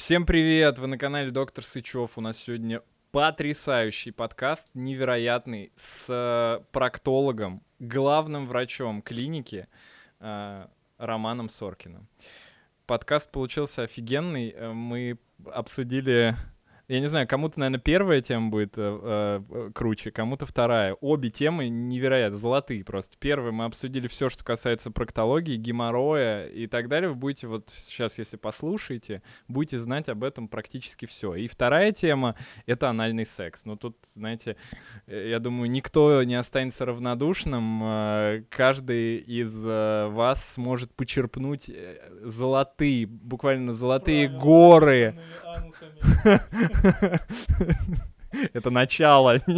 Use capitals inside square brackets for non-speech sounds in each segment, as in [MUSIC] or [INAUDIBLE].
Всем привет! Вы на канале Доктор Сычев. У нас сегодня потрясающий подкаст, невероятный, с э, проктологом, главным врачом клиники э, Романом Соркиным. Подкаст получился офигенный. Э, мы обсудили я не знаю, кому-то, наверное, первая тема будет э, э, круче, кому-то вторая. Обе темы невероятно, золотые просто. Первая мы обсудили все, что касается проктологии, геморроя и так далее. Вы будете вот сейчас, если послушаете, будете знать об этом практически все. И вторая тема — это анальный секс. Ну тут, знаете, э, я думаю, никто не останется равнодушным. Э, каждый из э, вас сможет почерпнуть э, золотые, буквально золотые Правильно, горы. [LAUGHS] [LAUGHS] Это начало. [LAUGHS]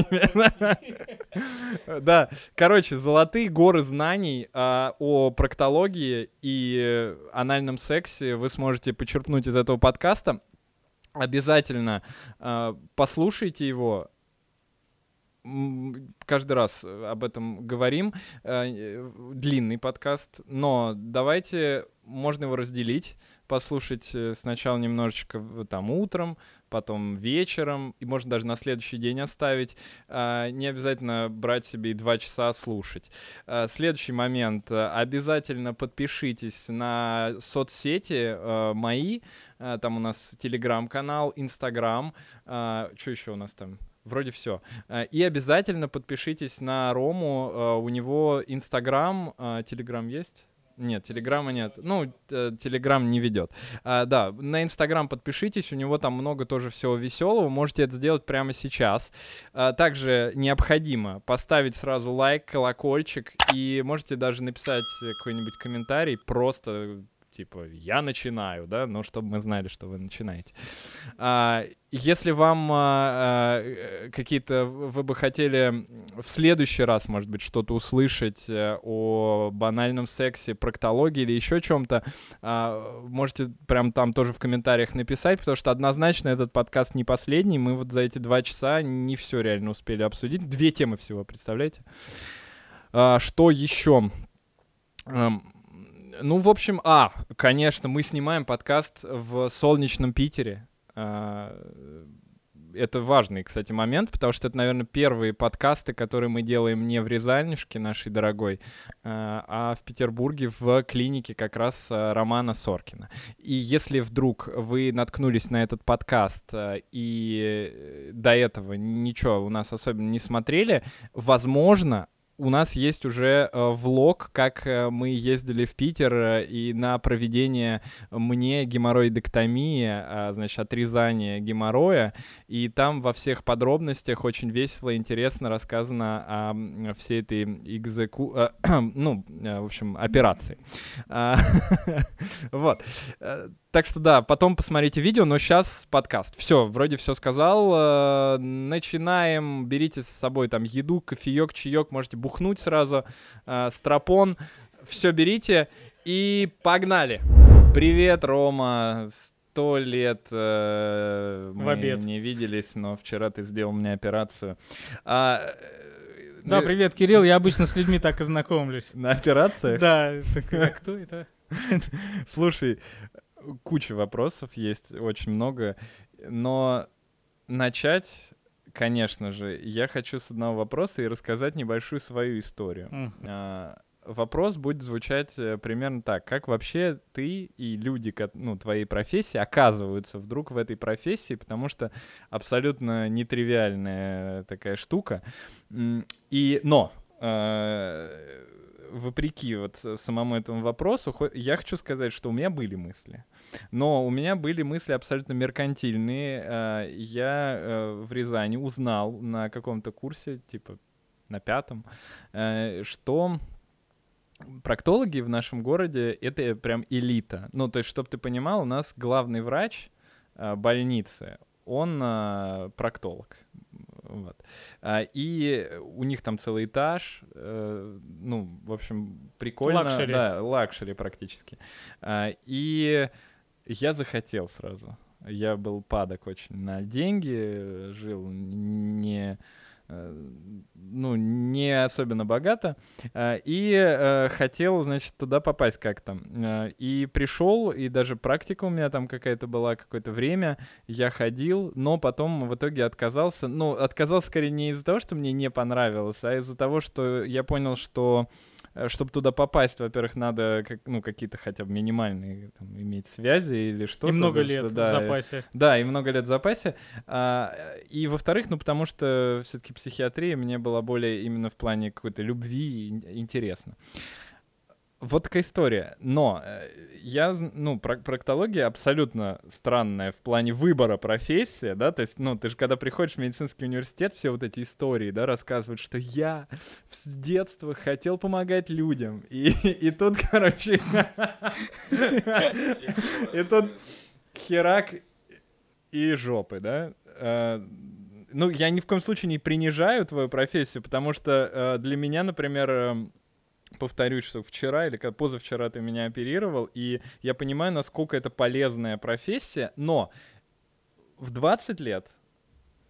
Да, короче, золотые горы знаний а, о проктологии и анальном сексе вы сможете почерпнуть из этого подкаста. Обязательно а, послушайте его, каждый раз об этом говорим. Э, длинный подкаст, но давайте можно его разделить послушать э, сначала немножечко там утром, потом вечером, и можно даже на следующий день оставить. А, не обязательно брать себе и два часа слушать. А, следующий момент. Обязательно подпишитесь на соцсети а, мои. Там у нас телеграм-канал, инстаграм. Что еще у нас там? Вроде все. И обязательно подпишитесь на Рому. У него Инстаграм, Телеграм есть? Нет, Телеграма нет. Ну, Телеграм не ведет. А, да, на Инстаграм подпишитесь, у него там много тоже всего веселого. Можете это сделать прямо сейчас. А, также необходимо поставить сразу лайк, колокольчик, и можете даже написать какой-нибудь комментарий, просто типа, я начинаю, да, ну, чтобы мы знали, что вы начинаете. А, если вам а, а, какие-то, вы бы хотели в следующий раз, может быть, что-то услышать а, о банальном сексе, проктологии или еще чем-то, а, можете прям там тоже в комментариях написать, потому что однозначно этот подкаст не последний, мы вот за эти два часа не все реально успели обсудить, две темы всего, представляете? А, что еще? Ну, в общем, а, конечно, мы снимаем подкаст в солнечном Питере. А, это важный, кстати, момент, потому что это, наверное, первые подкасты, которые мы делаем не в Рязанишке нашей дорогой, а, а в Петербурге в клинике как раз а, Романа Соркина. И если вдруг вы наткнулись на этот подкаст и до этого ничего у нас особенно не смотрели, возможно, у нас есть уже э, влог, как э, мы ездили в Питер э, и на проведение мне геморроидектомии, э, значит, отрезание геморроя, и там во всех подробностях очень весело и интересно рассказано о всей этой экзеку... Э, [CLEARS THROAT] ну, э, в общем, операции. А, [LAUGHS] вот. Э, так что да, потом посмотрите видео, но сейчас подкаст. Все, вроде все сказал. Э, начинаем. Берите с собой там еду, кофеек, чаек, можете бухнуть сразу. Э, стропон. Все берите и погнали. Привет, Рома. Сто лет э, в мы обед. не виделись, но вчера ты сделал мне операцию. А, да, ну, привет, Кирилл. Я обычно с людьми так и знакомлюсь. На операциях? Да. Так, а кто это? [LAUGHS] Слушай, куча вопросов есть, очень много, но начать, конечно же, я хочу с одного вопроса и рассказать небольшую свою историю. Mm. А, вопрос будет звучать э, примерно так. Как вообще ты и люди, ну, твоей профессии оказываются вдруг в этой профессии, потому что абсолютно нетривиальная такая штука. И, но, э, вопреки вот самому этому вопросу, я хочу сказать, что у меня были мысли. Но у меня были мысли абсолютно меркантильные. А, я э, в Рязани узнал на каком-то курсе, типа на пятом, э, что проктологи в нашем городе — это прям элита. Ну, то есть, чтобы ты понимал, у нас главный врач э, больницы, он проктолог. Вот. А, и у них там целый этаж, э, ну, в общем, прикольно. Luxury. Да, luxury практически. А, и я захотел сразу. Я был падок очень на деньги, жил не ну, не особенно богато, э, и э, хотел, значит, туда попасть как-то. Э, и пришел, и даже практика у меня там какая-то была какое-то время, я ходил, но потом в итоге отказался. Ну, отказался скорее не из-за того, что мне не понравилось, а из-за того, что я понял, что чтобы туда попасть, во-первых, надо как, ну, какие-то хотя бы минимальные там, иметь связи или что-то. И много лет что, да, в запасе. Да, и много лет в запасе. А, и во-вторых, ну, потому что все-таки психиатрия мне была более именно в плане какой-то любви интересна. Вот такая история. Но э, я, ну, проктология абсолютно странная в плане выбора профессии, да, то есть, ну, ты же когда приходишь в медицинский университет, все вот эти истории, да, рассказывают, что я с детства хотел помогать людям, и, и тут, короче, и тут херак и жопы, да, э, ну, я ни в коем случае не принижаю твою профессию, потому что э, для меня, например, эм, повторюсь, что вчера или позавчера ты меня оперировал, и я понимаю, насколько это полезная профессия, но в 20 лет,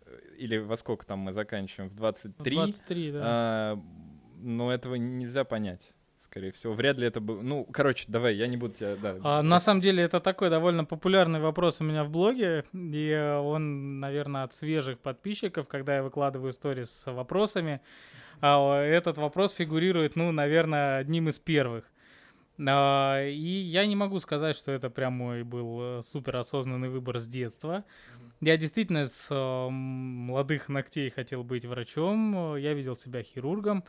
э, или во сколько там мы заканчиваем, в 23, 23 да. а, ну, этого нельзя понять скорее всего. Вряд ли это было... Ну, короче, давай, я не буду тебя... Да, а, на самом деле, это такой довольно популярный вопрос у меня в блоге, и э, он, наверное, от свежих подписчиков, когда я выкладываю истории с вопросами, а, этот вопрос фигурирует, ну, наверное, одним из первых. А, и я не могу сказать, что это прям мой был э, супер осознанный выбор с детства. Я действительно с э, молодых ногтей хотел быть врачом, я видел себя хирургом.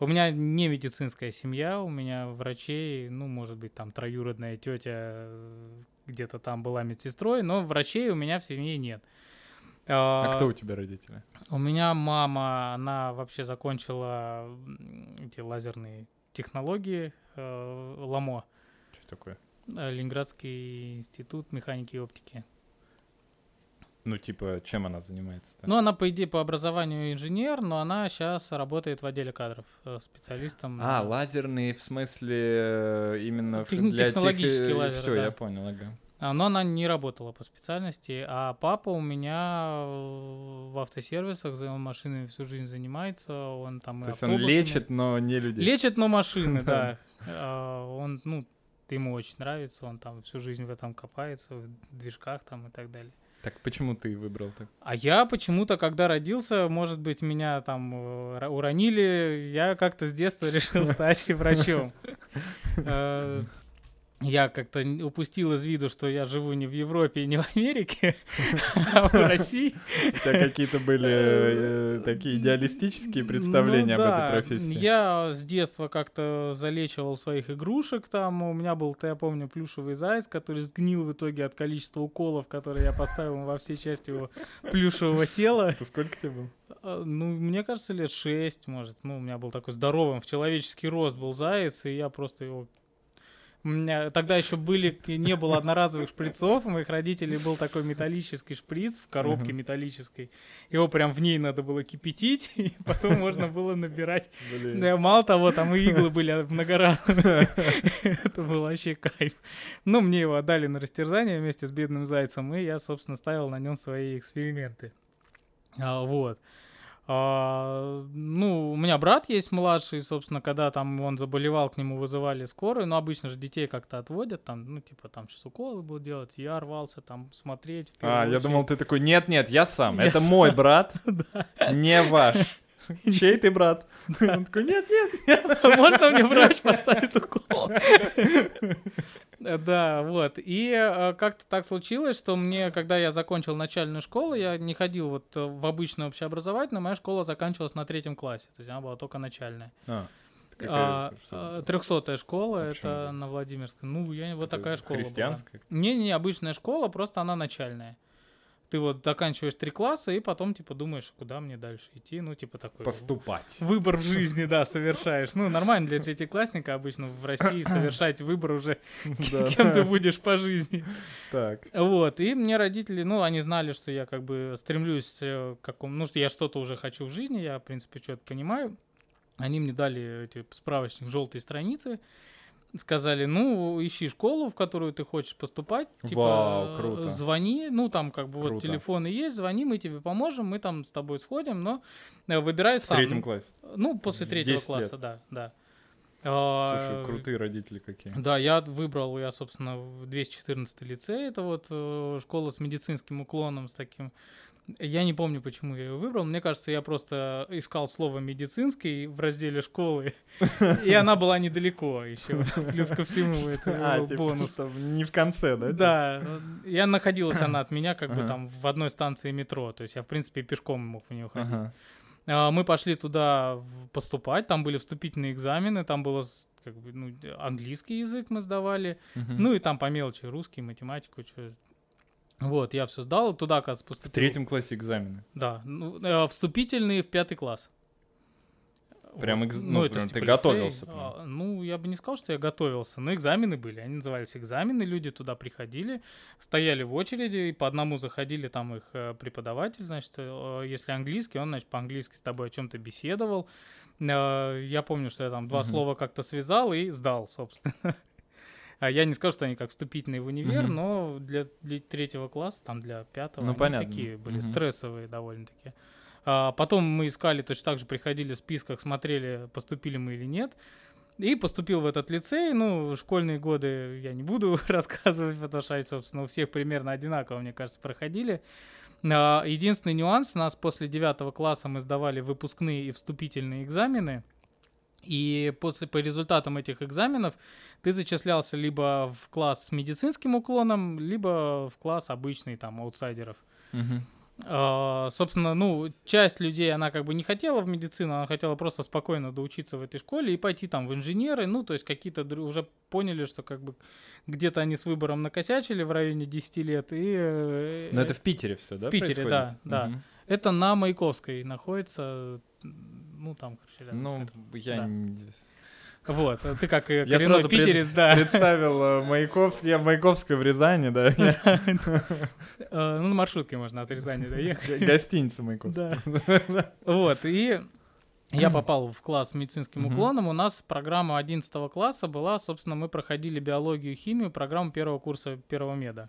У меня не медицинская семья, у меня врачей, ну, может быть, там троюродная тетя э, где-то там была медсестрой, но врачей у меня в семье нет. А, а кто у тебя родители? У меня мама, она вообще закончила эти лазерные технологии, э, ЛАМО. Что такое? Э, Ленинградский институт механики и оптики. Ну, типа, чем она занимается? Ну, она, по идее, по образованию инженер, но она сейчас работает в отделе кадров э, специалистом. А, лазерные, в смысле, именно Тех... для технологический тех... лазер, Все, да. я понял, ага. Но она не работала по специальности, а папа у меня в автосервисах за машинами всю жизнь занимается, он там То есть он лечит, но не людей. Лечит, но машины, [LAUGHS] да. А, он, ну, ему очень нравится, он там всю жизнь в этом копается, в движках там и так далее. Так почему ты выбрал так? А я почему-то, когда родился, может быть, меня там э, уронили, я как-то с детства [LAUGHS] решил стать врачом. [LAUGHS] Э, я как-то упустил из виду, что я живу не в Европе и не в Америке, [LAUGHS] а в России. У тебя какие-то были э, такие идеалистические ну представления об этой профессии? Я с детства как-то залечивал своих игрушек там. У меня был, я помню, плюшевый заяц, который сгнил в итоге от количества уколов, которые я поставил во все части его плюшевого тела. Сколько тебе было? А, ну, мне кажется, лет шесть, может. Ну, у меня был такой здоровым, в человеческий рост был заяц, и я просто его тогда еще были, не было одноразовых шприцов, у моих родителей был такой металлический шприц в коробке металлической. Его прям в ней надо было кипятить, [LAUGHS] и потом можно было набирать. Да, мало того, там и иглы [LAUGHS] были многоразовые. [LAUGHS] Это был вообще кайф. Ну, мне его отдали на растерзание вместе с бедным зайцем, и я, собственно, ставил на нем свои эксперименты. А, вот. А, ну, у меня брат есть младший, собственно, когда там он заболевал, к нему вызывали скорую, но обычно же детей как-то отводят, там, ну, типа, там сейчас уколы будут делать, я рвался там смотреть. А, я думал, ты такой, нет-нет, я сам, это мой брат, [LAUGHS] не ваш. [LAUGHS] Чей ты брат? Он такой, нет, нет, нет. [LAUGHS] Можно мне врач поставить укол? Да, вот. И э, как-то так случилось, что мне, когда я закончил начальную школу, я не ходил вот э, в обычную общеобразовательную, моя школа заканчивалась на третьем классе, то есть она была только начальная. А. А, а трехсотая школа, а это на Владимирской. Ну, я вот такая школа. Христианская? Не, не обычная школа, просто она начальная ты вот заканчиваешь три класса, и потом, типа, думаешь, куда мне дальше идти, ну, типа, такой... Поступать. Выбор в жизни, да, совершаешь. Ну, нормально для третьеклассника обычно в России совершать выбор уже, [LAUGHS] [LAUGHS] кем ты будешь по жизни. Так. Вот, и мне родители, ну, они знали, что я как бы стремлюсь к какому... Ну, что я что-то уже хочу в жизни, я, в принципе, что-то понимаю. Они мне дали эти справочник желтые страницы, сказали, ну, ищи школу, в которую ты хочешь поступать. Типа, Вау, круто. Звони, ну, там как бы вот Круто. телефоны есть, звони, мы тебе поможем, мы там с тобой сходим, но э, выбирай В сам. третьем классе. Ну, после В третьего 10 класса, лет. да, да. А, Слушай, крутые родители какие. Да, я выбрал, я, собственно, в 214 лицей, это вот э, школа с медицинским уклоном, с таким... Я не помню, почему я ее выбрал. Мне кажется, я просто искал слово «медицинский» в разделе школы, [LAUGHS] и она была недалеко еще. Плюс ко всему, [LAUGHS] это А, был типа, бонус. не в конце, да? Да, я находилась она от меня как бы там в одной станции метро, то есть я, в принципе, пешком мог в нее ходить. А, Мы пошли туда поступать, там были вступительные экзамены, там было как бы, ну, английский язык мы сдавали, Мгм. ну и там по мелочи русский, математику, что Вот, я все сдал, туда, В поступил. третьем классе экзамены. Да, ну, э, вступительные в пятый класс. Прям экз- ну, это прям ж ты типа готовился лицей. прям. А, ну, я бы не сказал, что я готовился, но экзамены были, они назывались экзамены, люди туда приходили, стояли в очереди, и по одному заходили, там их э, преподаватель, значит, э, если английский, он, значит, по-английски с тобой о чем-то беседовал. Я помню, что я там два Мгм. слова как-то связал и сдал, собственно. А я не скажу, что они как вступительные в универ, Мгм. но для, для третьего класса, там для пятого, Ну, они понятно. такие были Мгм. стрессовые довольно-таки. А, потом мы искали, точно так же приходили в списках, смотрели, поступили мы или нет. И поступил в этот лицей. Ну, школьные годы я не буду [LAUGHS] рассказывать, потому что они, собственно, у всех примерно одинаково, мне кажется, проходили. А, Единственный нюанс, у нас после девятого класса мы сдавали выпускные и вступительные экзамены. И после, по результатам этих экзаменов ты зачислялся либо в класс с медицинским уклоном, либо в класс обычный, там, аутсайдеров. Мгм. А, собственно, ну, часть людей, она как бы не хотела в медицину, она хотела просто спокойно доучиться в этой школе и пойти там в инженеры, ну, то есть какие-то уже поняли, что как бы где-то они с выбором накосячили в районе 10 лет, и... э, Но это в Питере все, да? в Питере, происходит? да, да. Мгм. это на Маяковской находится, ну, там, короче, рядом Ну, я Да. не- Вот, ты как э, Я сразу пред- питерец, да. представил э, Маяковский. Я в Маяковской в Рязани, да. [LAUGHS] Э, Ну, на маршрутке можно от Рязани доехать. Гостиница Маяковская. [LAUGHS] Вот, и я [CLEARS THROAT] попал в класс с медицинским уклоном. У нас программа 11 класса была, собственно, мы проходили биологию, химию, программу первого курса первого меда.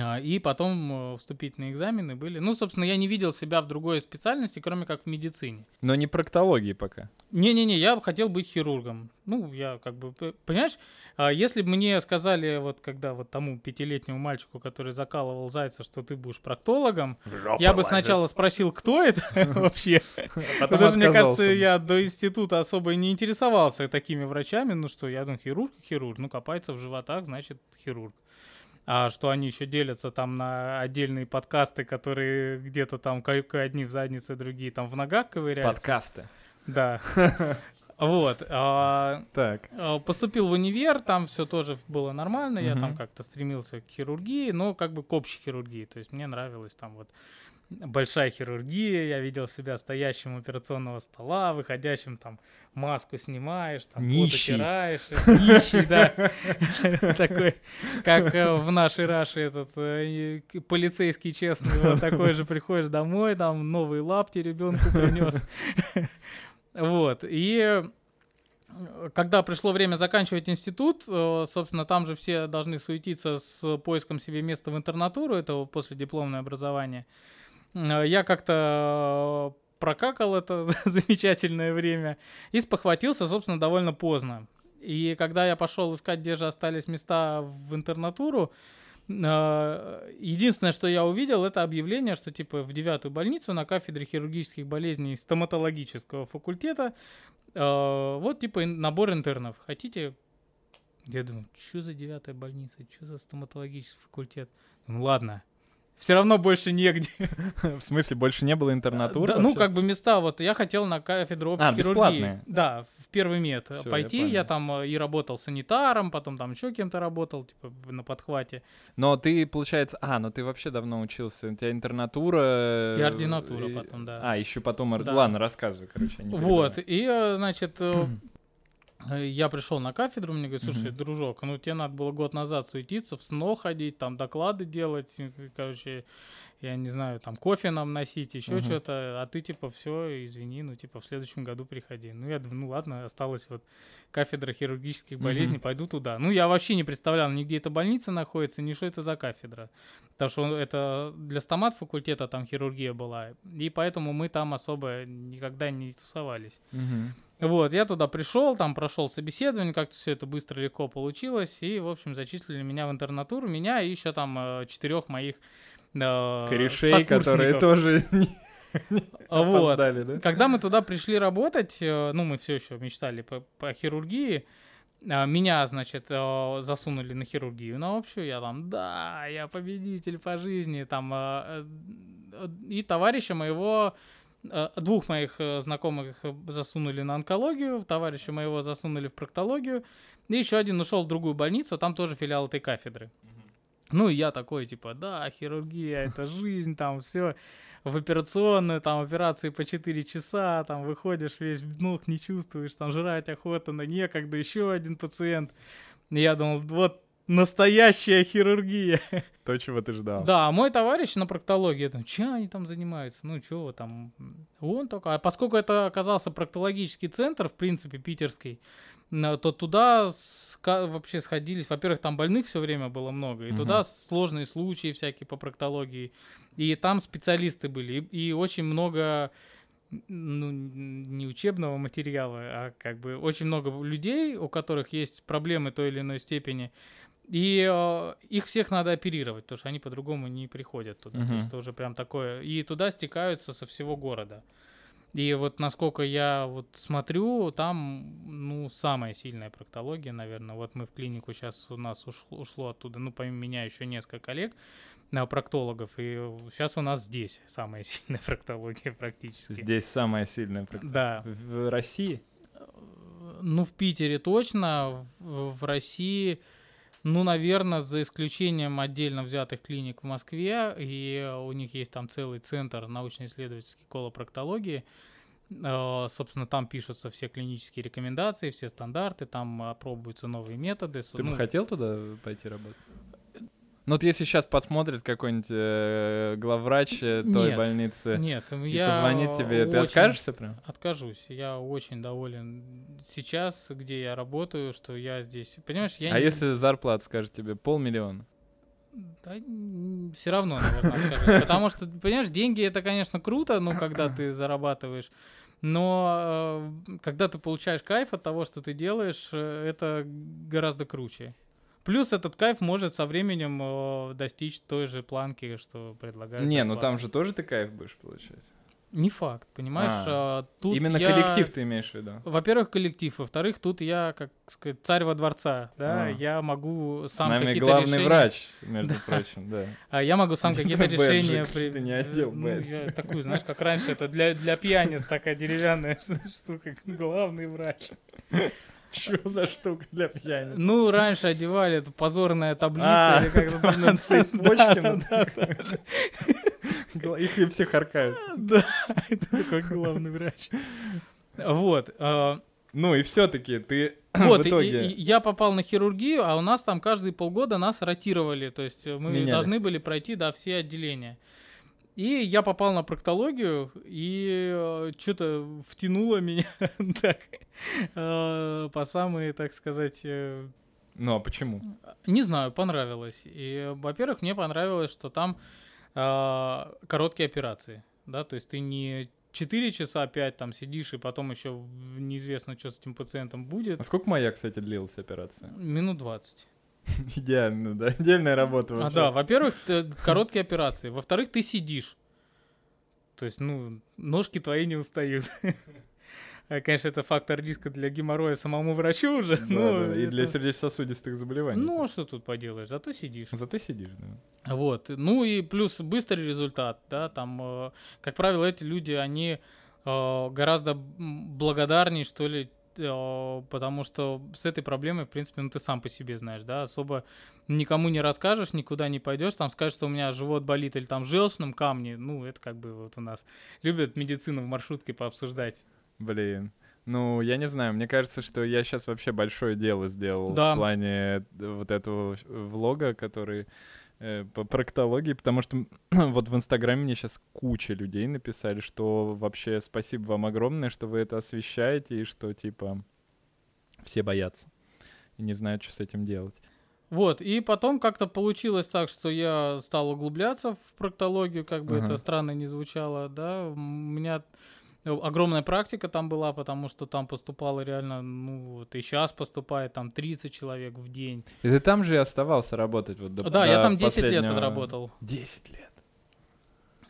А, И потом э, вступительные экзамены были. Ну, собственно, я не видел себя в другой специальности, кроме как в медицине. Но не проктологии пока. Не-не-не, я бы хотел быть хирургом. Ну, я как бы, понимаешь, а если бы мне сказали, вот когда вот тому пятилетнему мальчику, который закалывал зайца, что ты будешь проктологом, я бы сначала спросил, кто это [LAUGHS] вообще. Потому что, мне кажется, я до института особо и не интересовался такими врачами. Ну что, я думаю, хирург, хирург. Ну, копается в животах, значит, хирург. А что они еще делятся там на отдельные подкасты, которые где-то там одни в заднице, другие там в ногах ковыряются. Подкасты. Да. [LAUGHS] Вот. а, Так. а, Поступил в универ, там все тоже было нормально, я там как-то стремился к хирургии, но как бы к общей хирургии. То есть мне нравилось там вот большая хирургия, я видел себя стоящим у операционного стола, выходящим там маску снимаешь, там Нищий. утираешь, э, нищий, да, [LAUGHS] такой, как э, в нашей Раше этот э, полицейский честный, вот такой же приходишь домой, там новые лапти ребенку принес, вот, и когда пришло время заканчивать институт, собственно, там же все должны суетиться с поиском себе места в интернатуру, это после дипломное образование. Я как-то э, прокакал это [LAUGHS] замечательное время и спохватился, собственно, довольно поздно. И когда я пошел искать, где же остались места в интернатуру, э, единственное, что я увидел, это объявление, что типа в девятую больницу на кафедре хирургических болезней стоматологического факультета э, вот типа набор интернов. Хотите? Я думаю, что за девятая больница, что за стоматологический факультет? Ну ладно, все равно больше негде. [LAUGHS] В смысле, больше не было интернатуры? Да, ну, как бы места, вот я хотел на кафедру общей А, хирургии. бесплатные? Да, в первый мед Всё, пойти. Я, там э, и работал санитаром, потом там еще кем-то работал, типа на подхвате. Но ты, получается... А, ну ты вообще давно учился. У тебя интернатура... И э, ординатура и- потом, да. А, еще потом... Да. Ладно, рассказывай, короче. Вот, и, э, значит, [CLEARS THROAT] Я пришел на кафедру, мне говорят, слушай, Мгм. дружок, ну тебе надо было год назад суетиться, в СНО ходить, там доклады делать, э, короче, я не знаю, там кофе нам носить, еще Мгм. что-то, а ты типа все, извини, ну типа в следующем году приходи. Ну я думаю, ну ладно, осталась вот кафедра хирургических болезней, пойду туда. Ну я вообще не представлял, ни где эта больница находится, ни что это за кафедра. Потому что это для стомат факультета там хирургия была, и поэтому мы там особо никогда не тусовались. Мгм. Вот, я туда пришел, там прошел собеседование, как-то все это быстро, легко получилось, и, в общем, зачислили меня в интернатуру, меня и еще там э, четырех моих Корешей, которые тоже [LAUGHS] Вот. да? Когда мы туда пришли работать, э, ну, мы все еще мечтали по, по хирургии, а, меня, значит, э, засунули на хирургию на общую, я там, да, я победитель по жизни, там, э, э, и товарища моего, э, двух моих э, знакомых э, засунули на онкологию, товарища моего засунули в проктологию, и еще один ушел в другую больницу, там тоже филиал этой кафедры. Ну, и я такой, типа, да, хирургия, это жизнь, там все в операционную, там операции по 4 часа, там выходишь весь ног не чувствуешь, там жрать охота, на некогда, еще один пациент. Я думал, вот настоящая хирургия. То, чего ты ждал. Да, а мой товарищ на проктологии, думаю, чем они там занимаются? Ну, чего там? Он только... А поскольку это оказался проктологический центр, в принципе, питерский, то туда вообще сходились. Во-первых, там больных все время было много, и Мгм. туда сложные случаи всякие по проктологии. И там специалисты были, и, и очень много ну, не учебного материала, а как бы очень много людей, у которых есть проблемы той или иной степени, и э, их всех надо оперировать, потому что они по-другому не приходят туда. То Мгм. есть это уже прям такое. И туда стекаются со всего города. И вот насколько я вот смотрю, там, ну, самая сильная проктология, наверное. Вот мы в клинику сейчас у нас ушло, ушло оттуда, ну, помимо меня еще несколько коллег, э, проктологов, и сейчас у нас здесь самая [LAUGHS] сильная проктология практически. Здесь самая сильная практика. Да. В России? Ну, в Питере точно, в, в России, ну, наверное, за исключением отдельно взятых клиник в Москве, и у них есть там целый центр научно-исследовательской колопроктологии. Э, Собственно, там пишутся все клинические рекомендации, все стандарты, там опробуются новые методы. Ты Ну, бы хотел туда пойти работать? Ну вот если сейчас подсмотрит какой-нибудь э, главврач э, той Нет, больницы Нет, и я позвонит тебе, ты очень- откажешься прям? Откажусь. Я очень доволен сейчас, где я работаю, что я здесь. Понимаешь, я а не- если зарплата скажет тебе полмиллиона? Да, все равно, наверное, откажусь. Потому что, понимаешь, деньги это, конечно, круто, ну, когда ты зарабатываешь. Но э, когда ты получаешь кайф от того, что ты делаешь, э, это гораздо круче. Плюс этот кайф может со временем э, достичь той же планки, что предлагают. Не, ну там же тоже ты кайф будешь получать. Не факт, понимаешь? А, а, тут Именно я- коллектив ты имеешь в виду? Во-первых, коллектив. Во-вторых, тут я, как сказать, царь во дворца, да, А. я могу С сам нами какие-то главный решения... врач, между [LAUGHS] прочим, да. А я могу сам [LAUGHS] какие-то решения... ты не одел ну, я такую, знаешь, как раньше, это для, для пьяниц такая деревянная [LAUGHS] штука, главный врач. Что за штука для пьяниц? Ну, раньше одевали, это позорная таблица. А, или как-то [LAUGHS] там, на цепочке. Их и все харкают. Да, это такой главный врач. Вот. а, Ну и все-таки ты [CLEARS THROAT] Вот, в итоге... и- и я попал на хирургию, а у нас там каждые полгода нас ротировали. То есть мы Меняли. должны были пройти, да, все отделения. И я попал на проктологию, и что-то втянуло меня [LAUGHS] так, э, по самые, так сказать, э, Ну а почему? не знаю, понравилось. И, во-первых, мне понравилось, что там э, короткие операции, да, то есть ты не 4 часа 5 там сидишь, и потом еще неизвестно, что с этим пациентом будет. А сколько моя, кстати, длилась операция? Минут 20. [LAUGHS] Идеально, да? Идеальная работа А, вообще. да, во-первых, короткие операции. Во-вторых, ты сидишь. То есть, ну, ножки твои не устают. [LAUGHS] А, Конечно, это фактор риска для геморроя самому врачу уже. Да, но да, И для это- сердечно-сосудистых заболеваний. Ну, что тут поделаешь, зато сидишь. Зато сидишь, да. Вот. Ну и плюс быстрый результат, да, там, э, как правило, эти люди, они э, гораздо благодарнее, что ли, потому что с этой проблемой, в принципе, ну ты сам по себе знаешь, да, особо никому не расскажешь, никуда не пойдешь, там скажешь, что у меня живот болит или там в желчном камне, ну это как бы вот у нас любят медицину в маршрутке пообсуждать. Блин. Ну, я не знаю, мне кажется, что я сейчас вообще большое дело сделал Да. в плане э, вот этого влога, который э, по проктологии, потому что [CLEARS THROAT] вот в Инстаграме мне сейчас куча людей написали, что вообще спасибо вам огромное, что вы это освещаете, и что, типа, все боятся и не знают, что с этим делать. Вот, и потом как-то получилось так, что я стал углубляться в проктологию, как бы Ага. это странно не звучало, да. У меня огромная практика там была, потому что там поступало реально, ну, вот и сейчас поступает там 30 человек в день. И ты там же и оставался работать вот до да, я до там 10 лет последнего- отработал. 10 лет.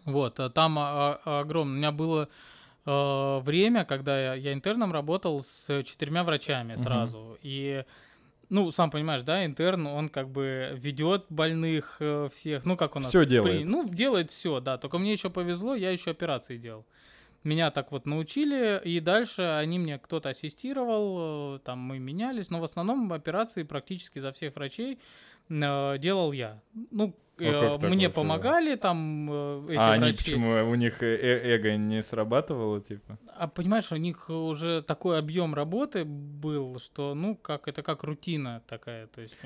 Вот, а там а, а, огромное. У меня было э, время, когда я, я интерном работал с четырьмя врачами сразу. И, ну, сам понимаешь, да, интерн, он как бы ведет больных э, всех. Ну, как у нас. При- делает. ну, делает все, да. Только мне еще повезло, я еще операции делал. Меня так вот научили, и дальше они мне кто-то ассистировал, э, там мы менялись, но в основном операции практически за всех врачей э, делал я. Ну, так мне помогали там эти а они врачи. почему? У них э- эго не срабатывало, типа? А понимаешь, у них уже такой объем работы был, что, ну, как это как рутина такая, то есть.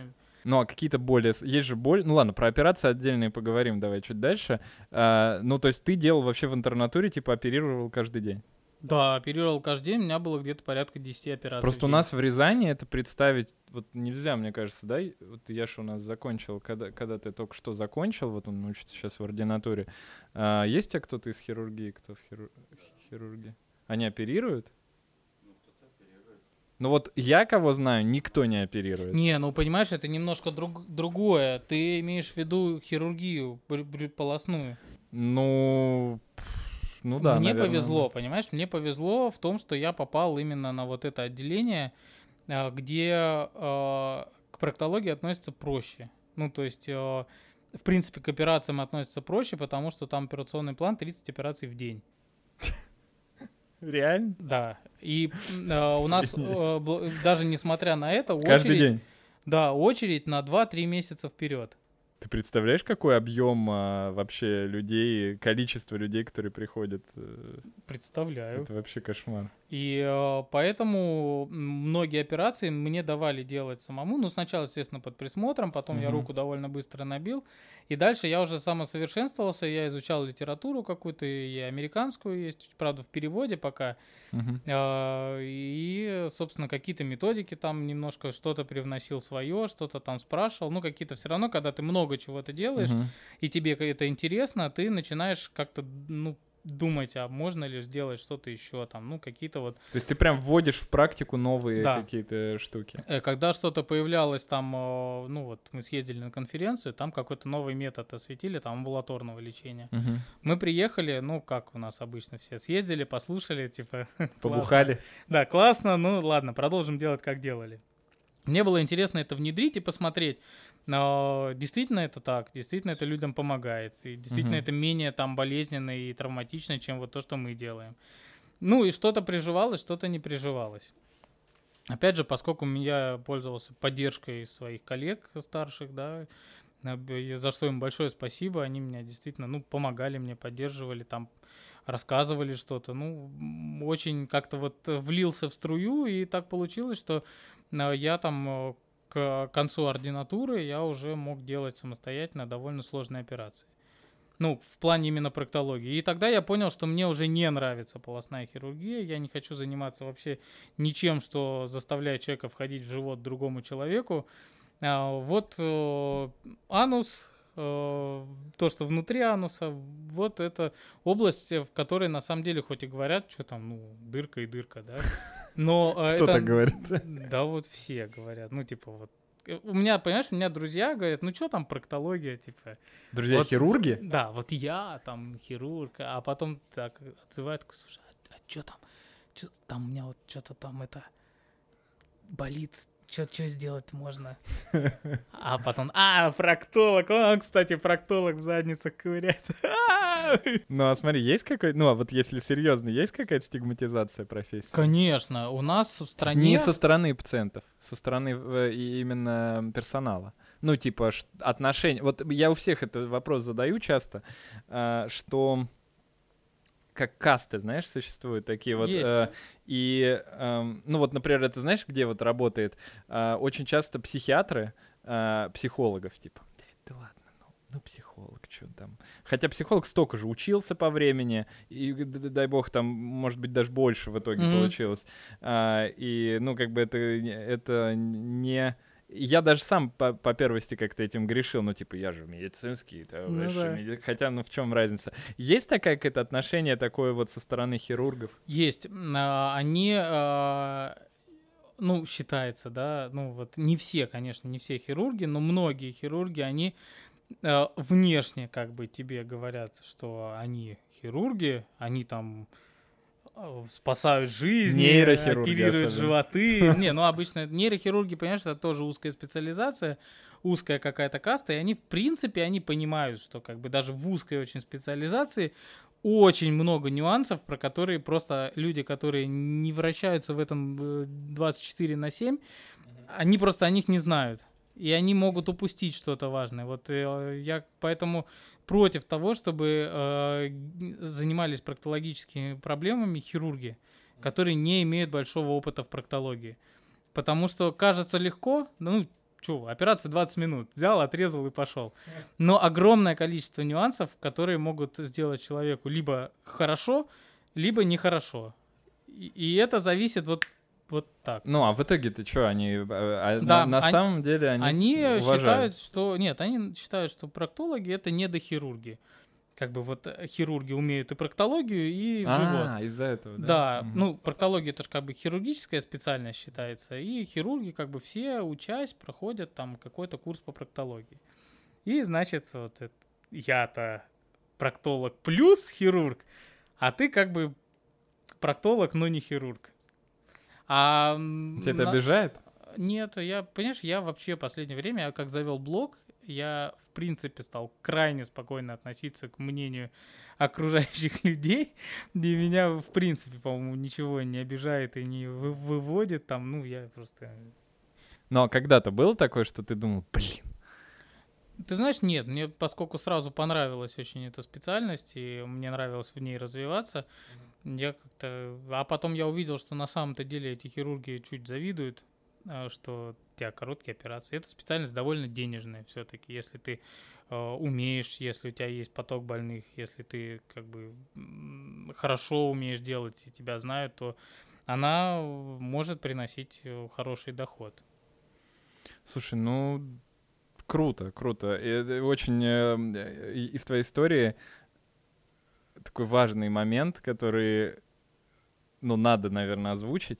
Ну, а какие-то боли... с- Есть же боль... Ну, ладно, про операции отдельно и поговорим давай чуть дальше. А, ну, то есть ты делал вообще в интернатуре, типа, оперировал каждый день? Да, оперировал каждый день, у меня было где-то порядка 10 операций. Просто у нас в Рязани это представить вот нельзя, мне кажется, да? Вот Яша у нас закончил, когда, когда ты только что закончил, вот он учится сейчас в ординатуре. А, есть у тебя кто-то из хирургии, кто в хиру- хи- хирургии? Они оперируют? Ну вот я кого знаю, никто не оперирует. Не, ну понимаешь, это немножко друг- другое. Ты имеешь в виду хирургию полостную. Ну, ну да. мне наверное, повезло, понимаешь? Мне повезло в том, что я попал именно на вот это отделение, а, где а, к проктологии относятся проще. Ну, то есть, а, в принципе, к операциям относятся проще, потому что там операционный план 30 операций в день. Реально? Да. И а, у нас, а, бл- даже несмотря на это, очередь... Каждый день. Да, очередь на 2-3 месяца вперед. Ты представляешь, какой объем а, вообще людей, количество людей, которые приходят? э, Представляю. Это вообще кошмар. И э, поэтому многие операции мне давали делать самому. Ну, сначала, естественно, под присмотром, потом я Мгм. руку довольно быстро набил. И дальше я уже самосовершенствовался, я изучал литературу какую-то, и американскую есть, правда, в переводе пока. А, И, собственно, какие-то методики там немножко что-то привносил свое, что-то там спрашивал. Ну, какие-то все равно, когда ты много чего-то делаешь, Мгм. и тебе это интересно, ты начинаешь как-то, ну, думать, а можно ли сделать что-то еще там, ну, какие-то вот То есть ты прям вводишь в практику новые Да. какие-то штуки. Э, Когда что-то появлялось там, э, ну вот мы съездили на конференцию, там какой-то новый метод осветили, там амбулаторного лечения. Мгм. Мы приехали, ну как у нас обычно все, съездили, послушали, типа. [LAUGHS] Побухали. Да, классно, ну ладно, продолжим делать, как делали. Мне было интересно это внедрить и посмотреть, но действительно это так, действительно это людям помогает, и действительно Мгм. это менее там болезненно и травматично, чем вот то, что мы делаем. Ну и что-то приживалось, что-то не приживалось. Опять же, поскольку я пользовался поддержкой своих коллег старших, да, за что им большое спасибо, они меня действительно, ну, помогали мне, поддерживали, там, рассказывали что-то, ну, очень как-то вот э, влился в струю, и так получилось, что я там э, к концу ординатуры я уже мог делать самостоятельно довольно сложные операции. Ну, в плане именно проктологии. И тогда я понял, что мне уже не нравится полостная хирургия. Я не хочу заниматься вообще ничем, что заставляет человека входить в живот другому человеку. А, вот э, анус, э, то, что внутри ануса, вот это область, э, в которой на самом деле, хоть и говорят, что там, ну, дырка и дырка, да, но э, Кто это... так говорит? Да вот все говорят, ну, типа, вот. У меня, понимаешь, у меня друзья говорят, ну, что там проктология, типа. Друзья, Вот- хирурги? Да, вот я там хирург, а потом так отзывают, слушай, а, что там? Чё, там у меня вот что-то там это болит, что сделать можно? [LAUGHS] А потом, а, проктолог, он, кстати, проктолог в задницах ковыряется. [LAUGHS] Ну, а смотри, есть какой-то... Ну, а вот если серьезно, есть какая-то стигматизация профессии? Конечно, у нас в стране... Не со стороны пациентов, со стороны именно персонала. Ну, типа, отношения. Вот я у всех этот вопрос задаю часто, а, что как касты, знаешь, существуют такие вот. Есть. э, и, эм, ну вот, например, это знаешь, где вот работает? Э, очень часто психиатры, э, психологов, типа, да, да ладно, ну, ну психолог, что там. Хотя психолог столько же учился по времени, и дай бог там, может быть, даже больше в итоге Мгм. получилось. А, и, ну, как бы это, это не... Я даже сам по, по первости как-то этим грешил, ну, типа, я же медицинский, да, Ну да. меди- хотя, ну, в чем разница? Есть такая какое-то отношение такое вот со стороны хирургов? Есть. А, Они, а, ну, считается, да, ну вот не все, конечно, не все хирурги, но многие хирурги, они а, внешне как бы тебе говорят, что они хирурги, они там спасают жизни, оперируют животы. [LAUGHS] Не, ну обычно нейрохирурги, понимаешь, это тоже узкая специализация, узкая какая-то каста, и они, в принципе, они понимают, что как бы даже в узкой очень специализации очень много нюансов, про которые просто люди, которые не вращаются в этом э, 24 на 7, они просто о них не знают. И они могут упустить что-то важное. Вот э, я поэтому против того, чтобы э, занимались проктологическими проблемами хирурги, которые не имеют большого опыта в проктологии. Потому что кажется легко, ну, что, операция 20 минут, взял, отрезал и пошел. Но огромное количество нюансов, которые могут сделать человеку либо хорошо, либо нехорошо. И, и это зависит вот, вот так. Ну, а в итоге ты что, они... э, а Да, на, на они- самом деле они, Они уважают. считают, что... Нет, они считают, что проктологи — это недохирурги. Как бы вот э, хирурги умеют и проктологию, и в живот. А, из-за этого, да? Да, Мгм. ну, проктология это же как бы хирургическая специальность считается, и хирурги как бы все, учась, проходят там какой-то курс по проктологии. И, значит, вот это- я-то проктолог плюс хирург, а ты как бы проктолог, но не хирург. А, Тебя это на- обижает? Нет, я, понимаешь, я вообще последнее время, я как завел блог, я в принципе стал крайне спокойно относиться к мнению [LAUGHS] окружающих людей, и меня в принципе, по-моему, ничего не обижает и не вы- выводит там, ну, я просто... Но когда-то было такое, что ты думал, блин, Ты знаешь, нет, мне поскольку сразу понравилась очень эта специальность, и мне нравилось в ней развиваться, я как-то... А потом я увидел, что на самом-то деле эти хирурги чуть завидуют, а, что у тебя короткие операции. Эта специальность довольно денежная все-таки, если ты э, умеешь, если у тебя есть поток больных, если ты как бы хорошо умеешь делать и тебя знают, то она э, может приносить э, хороший доход. Слушай, ну круто, круто. И очень э, из твоей истории такой важный момент, который, ну, надо, наверное, озвучить.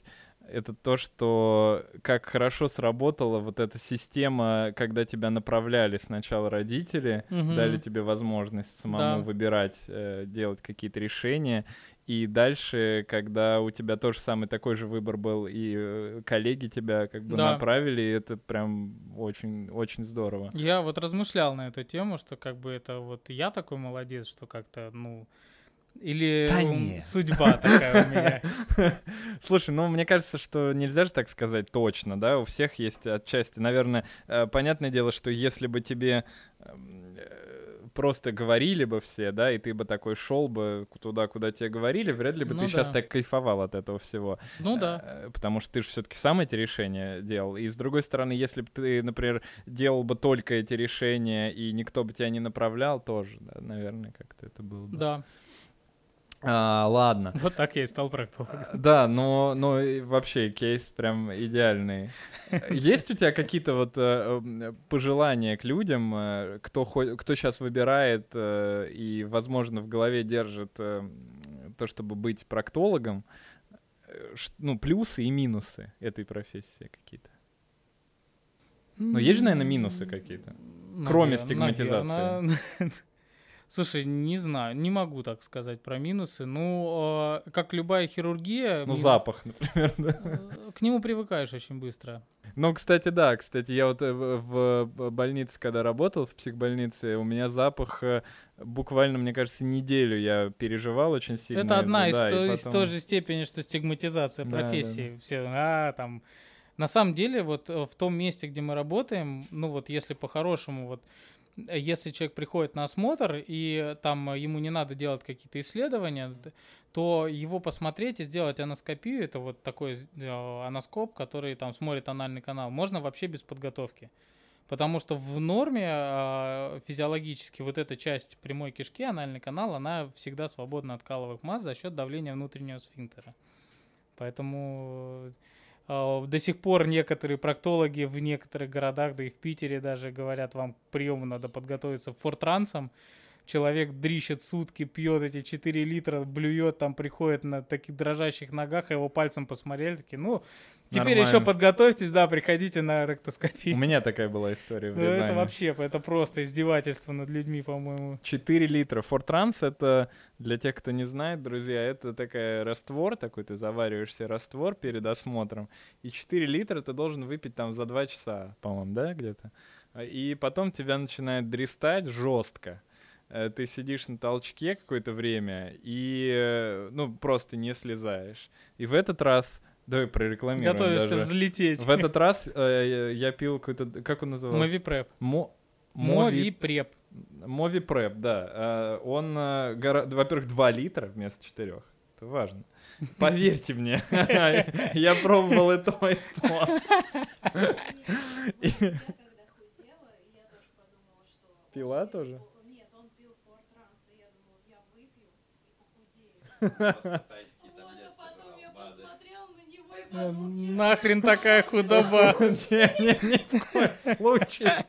Это то, что как хорошо сработала вот эта система, когда тебя направляли сначала родители, Мгм. дали тебе возможность самому Да. выбирать, э, делать какие-то решения. И дальше, когда у тебя тоже самый такой же выбор был, и э, коллеги тебя как бы Да. направили, это прям очень, очень здорово. Я вот размышлял на эту тему, что как бы это вот я такой молодец, что как-то, ну, или Да ум, не. судьба такая у меня. [LAUGHS] Слушай, ну мне кажется, что нельзя же так сказать точно, да, у всех есть отчасти. Наверное, э, понятное дело, что если бы тебе эм, просто говорили бы все, да, и ты бы такой шел бы туда, куда тебе говорили, вряд ли бы Ну ты сейчас да. так кайфовал от этого всего. Ну да. Э, Потому что ты же все-таки сам эти решения делал. И с другой стороны, если бы ты, например, делал бы только эти решения, и никто бы тебя не направлял, тоже, да, наверное, как-то это было бы. Да. А, ладно. Вот так я и стал проктологом. Да, но, но вообще кейс прям идеальный. Есть у тебя какие-то вот э, пожелания к людям, э, кто, кто сейчас выбирает э, и, возможно, в голове держит то, чтобы быть проктологом? Ну, плюсы и минусы этой профессии какие-то. Но есть же, наверное, минусы какие-то. Кроме стигматизации. [LAUGHS] Слушай, не знаю, не могу так сказать про минусы. Ну, э, как любая хирургия, Ну, ми- запах, [LAUGHS] например, да. э, к нему привыкаешь очень быстро. Ну, кстати, да, кстати, я вот э, в, больнице, когда работал, в психбольнице, у меня запах э, буквально, мне кажется, неделю я переживал очень сильно. Это одна из, да, то- из потом- той же степени, что стигматизация Да, да, профессии. Все, а, там. На самом деле, вот в том месте, где мы работаем, ну вот если по-хорошему, вот если человек приходит на осмотр, и там ему не надо делать какие-то исследования, то его посмотреть и сделать аноскопию, это вот такой э, аноскоп, который там смотрит анальный канал, можно вообще без подготовки. Потому что в норме э, физиологически вот эта часть прямой кишки, анальный канал, она всегда свободна от каловых масс за счет давления внутреннего сфинктера. Поэтому э, до сих пор некоторые проктологи в некоторых городах, да и в Питере даже говорят, вам к приему надо подготовиться фортрансом, человек дрищет сутки, пьет эти 4 литра, блюет, там приходит на таких дрожащих ногах, а его пальцем посмотрели, такие, ну, теперь Нормально. еще подготовьтесь, да, приходите на ректоскопию. У меня такая была история в Ну, это Рязани. вообще, это просто издевательство над людьми, по-моему. 4 литра. Фортранс это, для тех, кто не знает, друзья, это такая раствор, такой ты завариваешь себе раствор перед осмотром, и 4 литра ты должен выпить там за 2 часа, по-моему, да, где-то? А, И потом тебя начинает дрестать жестко. Э, Ты сидишь на толчке какое-то время и, э, ну, просто не слезаешь. И в этот раз, давай прорекламируем Готовишься даже. взлететь. В этот раз э, я пил какой-то, как он назывался? Мовипреп. Мо- Мови Мовипреп. Мови Преп, да. Э, Он, э, гора- во-первых, 2 литра вместо 4. Это важно. Поверьте мне, [LAUGHS] я пробовал это подумала, что... Пила тоже? Нет, он пил фортранс, и я думала, я выпью и похудею. Просто тайские Вот, а таблетки, потом я БАДы. посмотрела на него и Э, подумала, что [LAUGHS] Нахрен такая худоба. [LAUGHS] Не, ни в коем случае.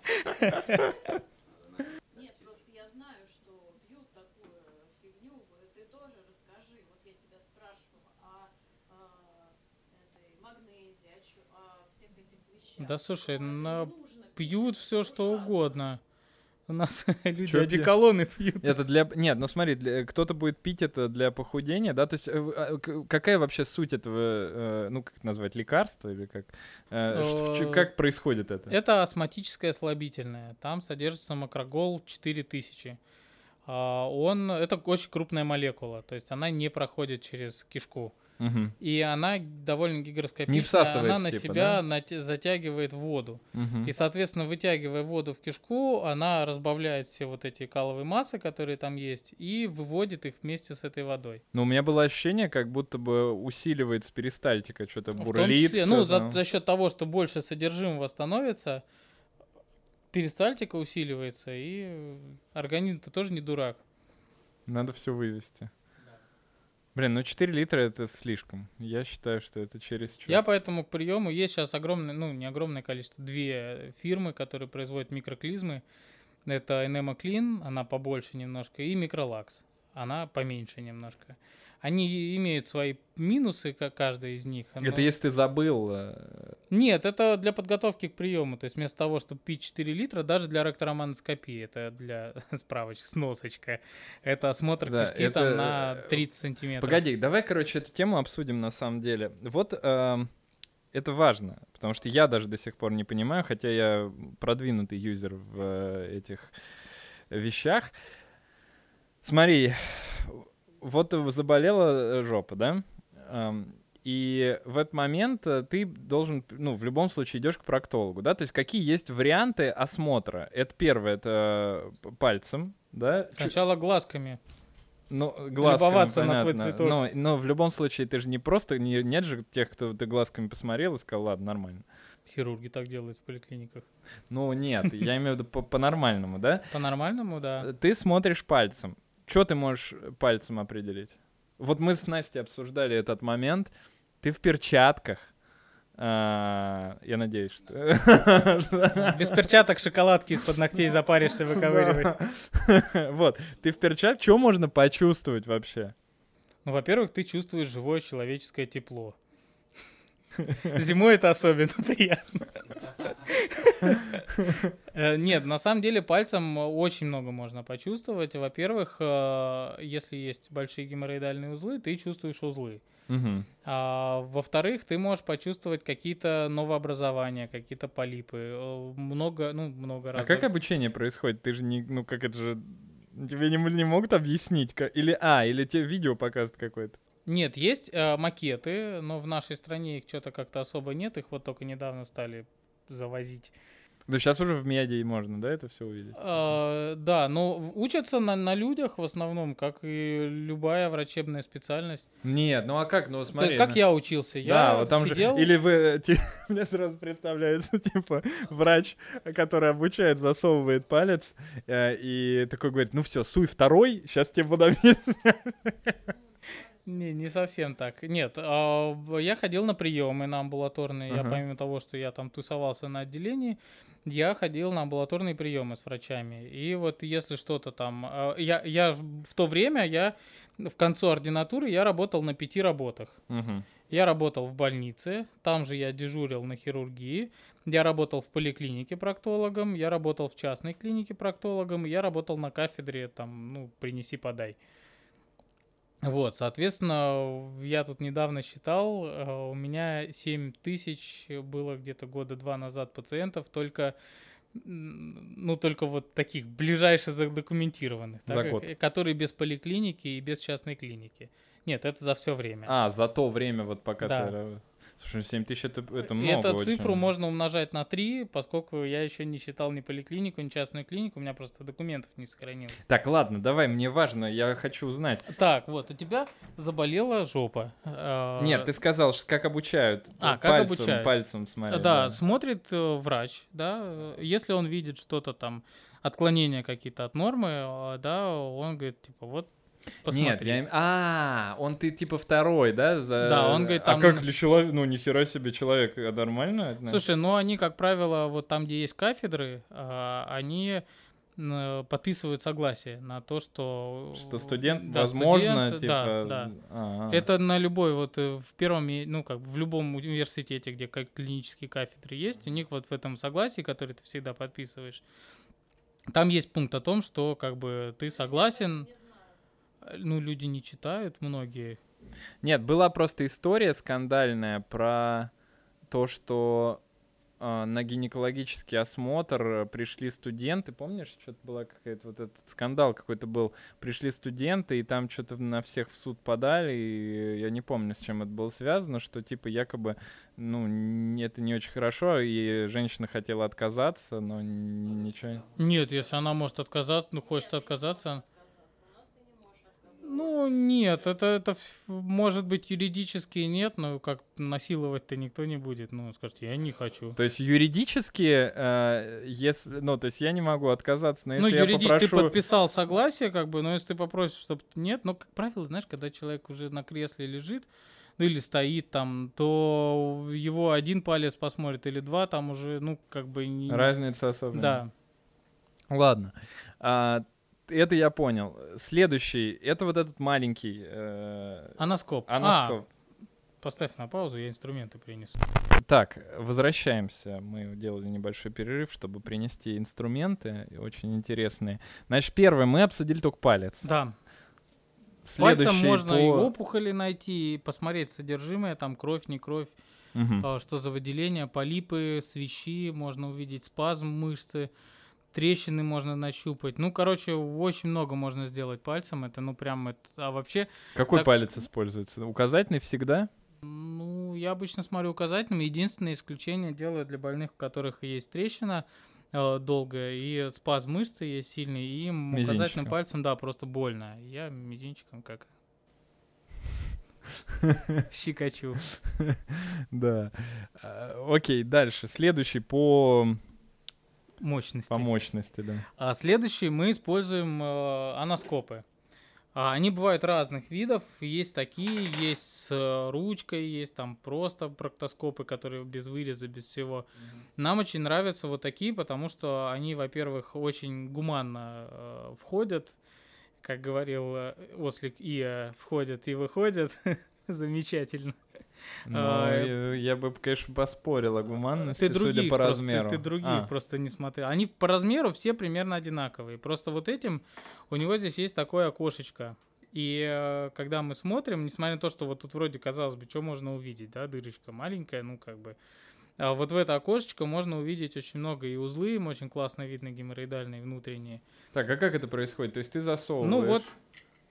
Нет, просто я знаю, что пьют такую фигню. Вот Ты тоже расскажи. Вот я тебя спрашивала о, этой магнезии, о, чё- о всех этих вещах. Да, слушай, на- не Пьют все что угодно. У нас [LAUGHS] люди Чё пьют? одеколоны [LAUGHS] пьют. Это для... Нет, ну смотри, для- кто-то будет пить это для похудения, да? То есть э, а, какая вообще суть этого, э, ну, как назвать, лекарства или как? Э, Как происходит это? Это астматическое слабительное. Там содержится макрогол 4000. А, Он, это очень крупная молекула, то есть она не проходит через кишку. Мгм, И она довольно гигроскопичная. Не всасывается, Она на типа, себя да? затягивает воду. мгм. И, соответственно, вытягивая воду в кишку, она разбавляет все вот эти каловые массы, которые там есть, и выводит их вместе с этой водой. Ну, у меня было ощущение, как будто бы усиливается перистальтика, что-то В том бурлит. числе, ну, за, за счет того, что больше содержимого становится, перистальтика усиливается, и организм-то тоже не дурак. Надо все вывести. Блин, ну 4 литра это слишком. Я считаю, что это через Я поэтому к приему есть сейчас огромное, ну, не огромное количество, две фирмы, которые производят микроклизмы. Это Enema Clean, она побольше немножко, и Microlax, она поменьше немножко. Они имеют свои минусы, как каждый из них. но- Это если ты забыл. э, Нет, это для подготовки к приему. То есть вместо того, чтобы пить 4 литра, даже для ректороманоскопии, это для [LAUGHS] справочки, сносочка. Это осмотр Да, кишки это, там на э, 30 сантиметров. Погоди, давай, короче, эту тему обсудим на самом деле. Вот эм, это важно, потому что я даже до сих пор не понимаю, хотя я продвинутый юзер в э, этих вещах. Смотри, вот заболела э, жопа, да? И в этот момент э, ты должен, ну, в любом случае идешь к проктологу, да? То есть какие есть варианты осмотра? Это первое, это п- пальцем, да? Сначала глазками. ну, глазками, Любоваться на твой понятно. цветок. Но, но в любом случае ты же не просто, не, нет же тех, кто ты глазками посмотрел и сказал, ладно, нормально. Хирурги так делают в поликлиниках. Ну, нет, я имею в виду по- по-нормальному, да? По-нормальному, да. Ты смотришь пальцем. Что ты можешь пальцем определить? Вот мы с Настей обсуждали этот момент. Ты в перчатках. А, Я надеюсь, что... [LAUGHS] Без перчаток шоколадки из-под ногтей запаришься выковыривать. [LAUGHS] Вот, ты в перчатках, что можно почувствовать вообще? Ну, во-первых, ты чувствуешь живое человеческое тепло. [LAUGHS] Зимой это особенно приятно. Э, Нет, на самом деле пальцем очень много можно почувствовать. Во-первых, э, если есть большие геморроидальные узлы, ты чувствуешь узлы. А, во-вторых, ты можешь почувствовать какие-то новообразования, какие-то полипы. Э, Много, ну, много А раз. как обучение происходит? Ты же не, ну как это же, тебе не, не могут объяснить? Или, а, или тебе видео показывают какое-то? Нет, есть э, макеты, но в нашей стране их что-то как-то особо нет. Их вот только недавно стали завозить. Ну, сейчас уже в медиа можно, да, это все увидеть? А, да, но учатся на, на людях в основном, как и любая врачебная специальность. Нет, ну а как, ну То смотри. есть, как ну- я учился? Я да, вот там сидел... же... Или вы... [LAUGHS] Мне сразу представляется, [LAUGHS] типа, врач, который обучает, засовывает палец, э, и такой говорит, ну все, суй второй, сейчас тебе буду объяснять». [LAUGHS] Не, не совсем так. Нет, а, я ходил на приемы на амбулаторные. Я Ага. помимо того, что я там тусовался на отделении, я ходил на амбулаторные приемы с врачами. И вот если что-то там... а, Я, я в то время, я в концу ординатуры, я работал на пяти работах. Мгм. Я работал в больнице, там же я дежурил на хирургии, я работал в поликлинике проктологом, я работал в частной клинике проктологом, я работал на кафедре, там, ну, принеси-подай. Вот, соответственно, я тут недавно считал, э, у меня 7 тысяч было где-то года два назад пациентов, только, ну, только вот таких ближайших задокументированных, За так, год. э, которые без поликлиники и без частной клиники. Нет, это за все время. А, за то время вот пока Да. ты... Слушай, 7 тысяч это, это И много Эту очень. цифру можно умножать на 3, поскольку я еще не считал ни поликлинику, ни частную клинику, у меня просто документов не сохранилось. Так, ладно, давай, мне важно, я хочу узнать. Так, вот, у тебя заболела жопа. Э, Нет, ты сказал, что как обучают. А, как пальцем, обучают? Пальцем смотрят. Да, смотрит э, врач, да, э, если он видит что-то там, отклонения какие-то от нормы, э, да, он говорит, типа, вот, посмотри. Нет, я... А, он ты типа второй, да? За... Да, он говорит, А там- как для человека? Ну, нихера себе человек, а нормально? Слушай, ну они, как правило, вот там, где есть кафедры, а, они подписывают согласие на то, что... Что студент, Да, возможно, студент, типа... Да, да. а, Это на любой, вот э, в первом, ну как в любом университете, где как клинические кафедры есть, у них вот в этом согласии, который ты всегда подписываешь, там есть пункт о том, что как бы ты согласен, ну люди не читают, многие. Нет, была просто история скандальная про то, что а, на гинекологический осмотр э, пришли студенты, помнишь, что-то была какая-то вот этот скандал какой-то был, пришли студенты и там что-то на всех в суд подали, и я не помню, с чем это было связано, что типа якобы, ну, это не очень хорошо, и женщина хотела отказаться, но ничего. Нет, если она может отказаться, ну хочет отказаться. Ну, нет, это, это может быть юридически нет, но как насиловать-то никто не будет. Ну, скажет, я не хочу. То есть юридически, э, если, ну, то есть я не могу отказаться, но если ну, я юриди- попрошу... ты подписал согласие, как бы, но если ты попросишь, чтобы нет, но, как правило, знаешь, когда человек уже на кресле лежит, ну или стоит там, то его один палец посмотрит или два, там уже, ну, как бы... Не... Разница особо. нет. Да. Ладно. А, это я понял. Следующий, это вот этот маленький э, Аноскоп. аноскоп. А, поставь на паузу, я инструменты принесу. Так, возвращаемся. Мы делали небольшой перерыв, чтобы принести инструменты очень интересные. Значит, первое, мы обсудили только палец. Да, Пальцем Следующий можно по- и опухоли найти, и посмотреть содержимое, там кровь, не кровь, а, что за выделения, полипы, свищи, можно увидеть спазм мышцы, трещины можно нащупать. Ну, короче, очень много можно сделать пальцем, это ну прям, это, а вообще, Какой так- палец используется? Указательный всегда? ну, я обычно смотрю указательным, единственное исключение делаю для больных, у которых есть трещина, э, долгая, и спазм мышцы есть сильный, и им указательным пальцем, да, просто больно. Я мизинчиком как [LAUGHS] щекочу. Да. А, Окей, дальше. Следующий по, Мощности. по мощности, да. А следующий мы используем э, аноскопы. А, Они бывают разных видов. Есть такие, есть с э, ручкой, есть там просто проктоскопы, которые без выреза, без всего. Нам очень нравятся вот такие, потому что они, во-первых, очень гуманно э, входят, как говорил э, Ослик Ия, входят и выходят. [LAUGHS] Замечательно. Но А, я, я бы, конечно, поспорил о гуманности, Ты других судя по просто, размеру. Ты, ты других А, просто не смотрел. Они по размеру все примерно одинаковые. Просто вот этим у него здесь есть такое окошечко. И э, когда мы смотрим, несмотря на то, что вот тут вроде казалось бы, что можно увидеть, да, дырочка маленькая, ну как бы. А вот в это окошечко можно увидеть очень много и узлы, им очень классно видно геморроидальные внутренние. Так, а как это происходит? То есть ты засовываешь Ну вот,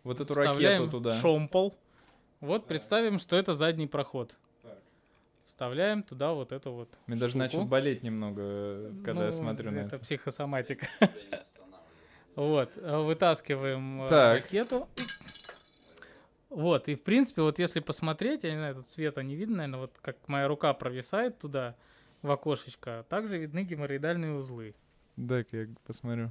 вот эту ракету туда. шомпол. Вот представим, что это задний проход. вставляем туда вот эту вот Мне даже штуку. начал болеть немного, э, когда я Ну, смотрю на это. это. психосоматика. [LAUGHS] Вот, э, вытаскиваем э, Так. ракету. Вот, и в принципе, вот если посмотреть, я не знаю, тут света не видно, наверное, вот как моя рука провисает туда, в окошечко, также видны геморроидальные узлы. Дай-ка я посмотрю.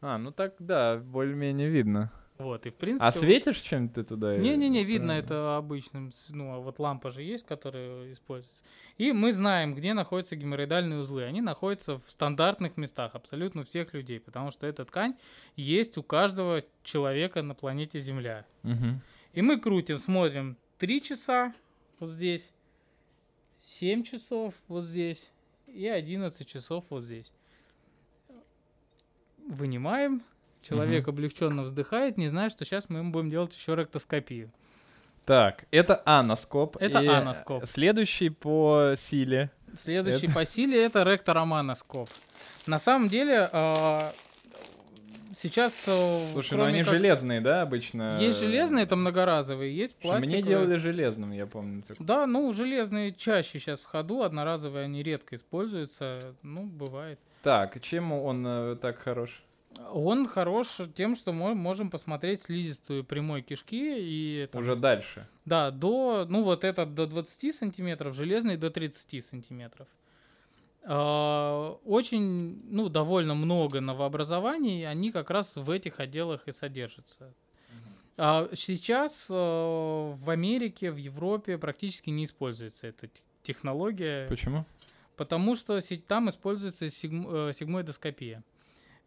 А, ну так, да, более-менее видно. Вот, и в принципе... А светишь чем-то ты туда? Не-не-не, видно это обычным, ну, а вот лампа же есть, которая используется. И мы знаем, где находятся геморроидальные узлы. Они находятся в стандартных местах абсолютно всех людей, потому что эта ткань есть у каждого человека на планете Земля. мгм. И мы крутим, смотрим 3 часа вот здесь, 7 часов вот здесь и 11 часов вот здесь. Вынимаем. Человек облегченно вздыхает, не зная, что сейчас мы ему будем делать еще ректоскопию. Так, это аноскоп. Это и аноскоп. Следующий по силе. Следующий по силе это ректороманоскоп. На самом деле а, сейчас э, Слушай, ну они как- железные, да, обычно? есть железные, это многоразовые, есть пластиковые. Мне делали железным, я помню. так. Да, ну железные чаще сейчас в ходу, одноразовые они редко используются, ну бывает. Так, чем он э, так хорош? Он хорош тем, что мы можем посмотреть слизистую прямой кишки и там, Уже дальше. да до ну вот этот до 20 сантиметров, железный до 30 сантиметров. А, Очень, ну, довольно много новообразований, они как раз в этих отделах и содержатся. А Сейчас э, в Америке, в Европе практически не используется эта те- технология. Почему? Потому что там используется сигм- э, сигмоидоскопия.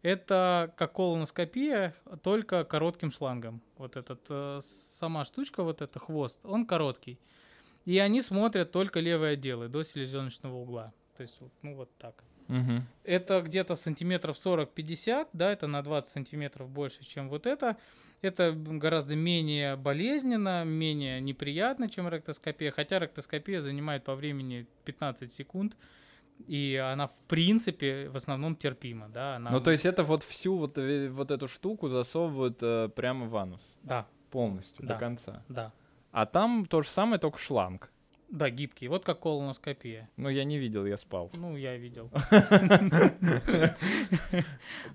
Это как колоноскопия, только коротким шлангом. Вот этот э, сама штучка, вот это хвост, он короткий. И они смотрят только левые отделы до селезеночного угла. То есть, ну вот так. Мгм. Это где-то сантиметров 40-50, да, это на 20 сантиметров больше, чем вот это. Это гораздо менее болезненно, менее неприятно, чем ректоскопия, хотя ректоскопия занимает по времени 15 секунд, и она в принципе в основном терпима, да. Она, Ну, то есть это вот всю вот, э, вот эту штуку засовывают э, прямо в анус. Да, Полностью, Да. до конца. да. А там то же самое, только шланг. Да, гибкий, вот как колоноскопия. Ну, я не видел, я спал. Ну, я видел. [LAUGHS] [LAUGHS]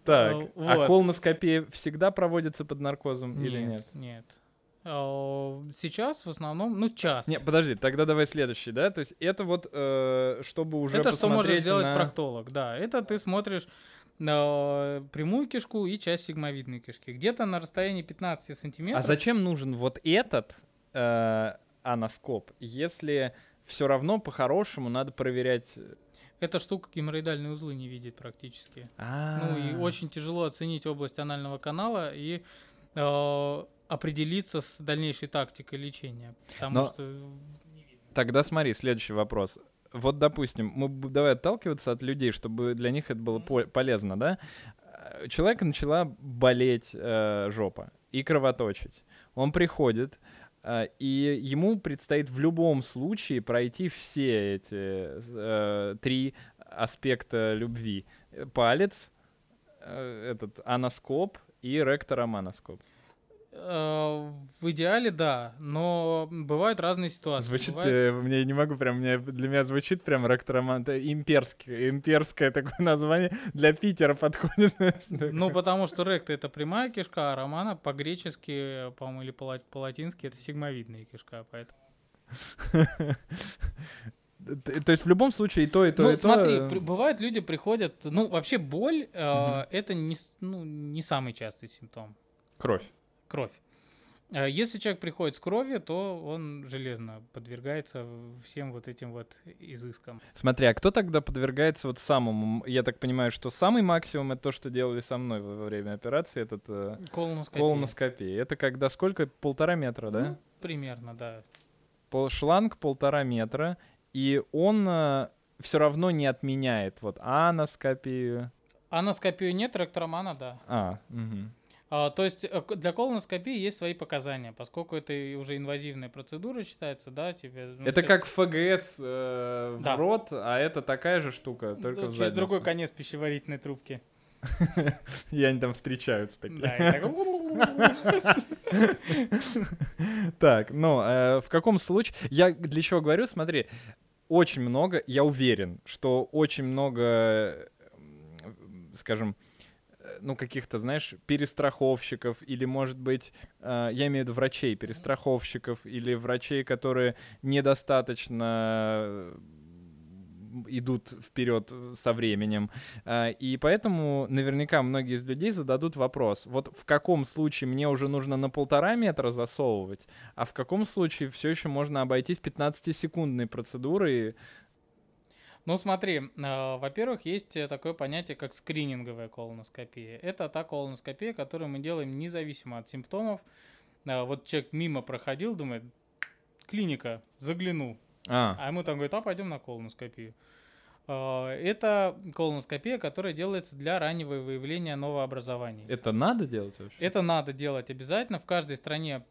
Так, а колоноскопия всегда проводится под наркозом или нет? Нет. Э, Сейчас в основном, ну, часто. Не, подожди, тогда давай следующий, да? То есть это вот, э, чтобы уже это что может сделать на- проктолог, да. Это ты смотришь на прямую кишку и часть сигмовидной кишки. Где-то на расстоянии 15 А сантиметров. зачем нужен вот этот э, аноскоп, если все равно по-хорошему надо проверять... э, Эта штука геморроидальные узлы не видит практически. А, Ну и очень тяжело оценить область анального канала и э, определиться с дальнейшей тактикой лечения. Потому Но- что Тогда смотри, следующий вопрос. Вот, допустим, мы давай отталкиваться от людей, чтобы для них это было по- полезно, да? Э, Человека начала болеть э, жопа и кровоточить. Он приходит, э, и ему предстоит в любом случае пройти все эти э, три аспекта любви. Палец, э, этот аноскоп и ректороманоскоп. Э, в идеале да, но бывают разные ситуации. Звучит, Бывает- э, мне не могу прям, мне, для меня звучит прям ректороман, это имперский, имперское такое [LAUGHS] название, для Питера подходит. Ну, потому что ректа это прямая кишка, а романа по-гречески, по-моему, или по- по-латински это сигмовидная кишка. Поэтому... То есть в любом случае и то, и то, ну, и то. смотри, э, бывает, люди приходят. Ну, вообще боль э, это не, ну, не самый частый симптом. Кровь. Кровь. Э, Если человек приходит с кровью, то он железно подвергается всем вот этим вот изыскам. Смотри, а кто тогда подвергается вот самому, я так понимаю, что самый максимум это то, что делали со мной во время операции, этот э, Колоноскопия. колоноскопия. Это когда сколько? Полтора метра, да? Ну, примерно, да. Пол, шланг полтора метра, и он все равно не отменяет вот аноскопию. Аноскопию нет, ректромана, да. А, мгм. А, то есть э, для колоноскопии есть свои показания, поскольку это уже инвазивная процедура считается, да, тебе... ну, Это всё- как ФГС э, в Да. рот, а это такая же штука, только Да, в через задницу. другой конец пищеварительной трубки. [LAUGHS] И они там встречаются такие. [LAUGHS] Так- ну, э, в каком случае... Я для чего говорю, смотри, очень много, я уверен, что очень много, скажем, ну, каких-то, знаешь, перестраховщиков, или, может быть, э, я имею в виду врачей, перестраховщиков, или врачей, которые недостаточно э, идут вперед со временем. А, И поэтому наверняка многие из людей зададут вопрос, вот в каком случае мне уже нужно на полтора метра засовывать, а в каком случае все еще можно обойтись 15-секундной процедурой. Ну смотри, э, во-первых, есть э, такое понятие, как скрининговая колоноскопия. Это та колоноскопия, которую мы делаем независимо от симптомов. Э, Вот человек мимо проходил, думает, клиника, загляну. А, А ему там говорят, а пойдем на колоноскопию. Э, Это колоноскопия, которая делается для раннего выявления новообразований. это надо делать вообще? Это надо делать обязательно. В каждой стране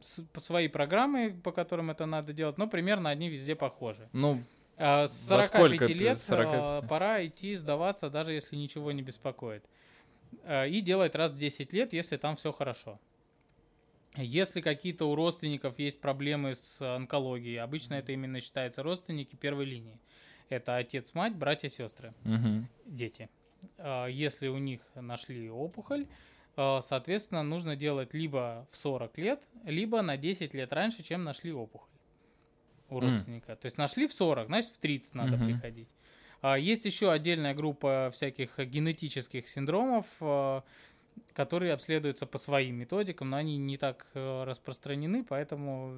свои программы, по которым это надо делать, но примерно они везде похожи. Ну, С Во 45 сколько ты- лет 45? а, пора идти сдаваться, даже если ничего не беспокоит. А, И делать раз в 10 лет, если там все хорошо. Если какие-то у родственников есть проблемы с онкологией, обычно это именно считаются родственники первой линии. Это отец, мать, братья, сестры, мгм. дети. Если у них нашли опухоль, соответственно, нужно делать либо в 40 лет, либо на 10 лет раньше, чем нашли опухоль у родственника. То есть нашли в 40, значит в 30 надо Мгм. приходить. А, Есть еще отдельная группа всяких генетических синдромов, а, которые обследуются по своим методикам, но они не так э, распространены, поэтому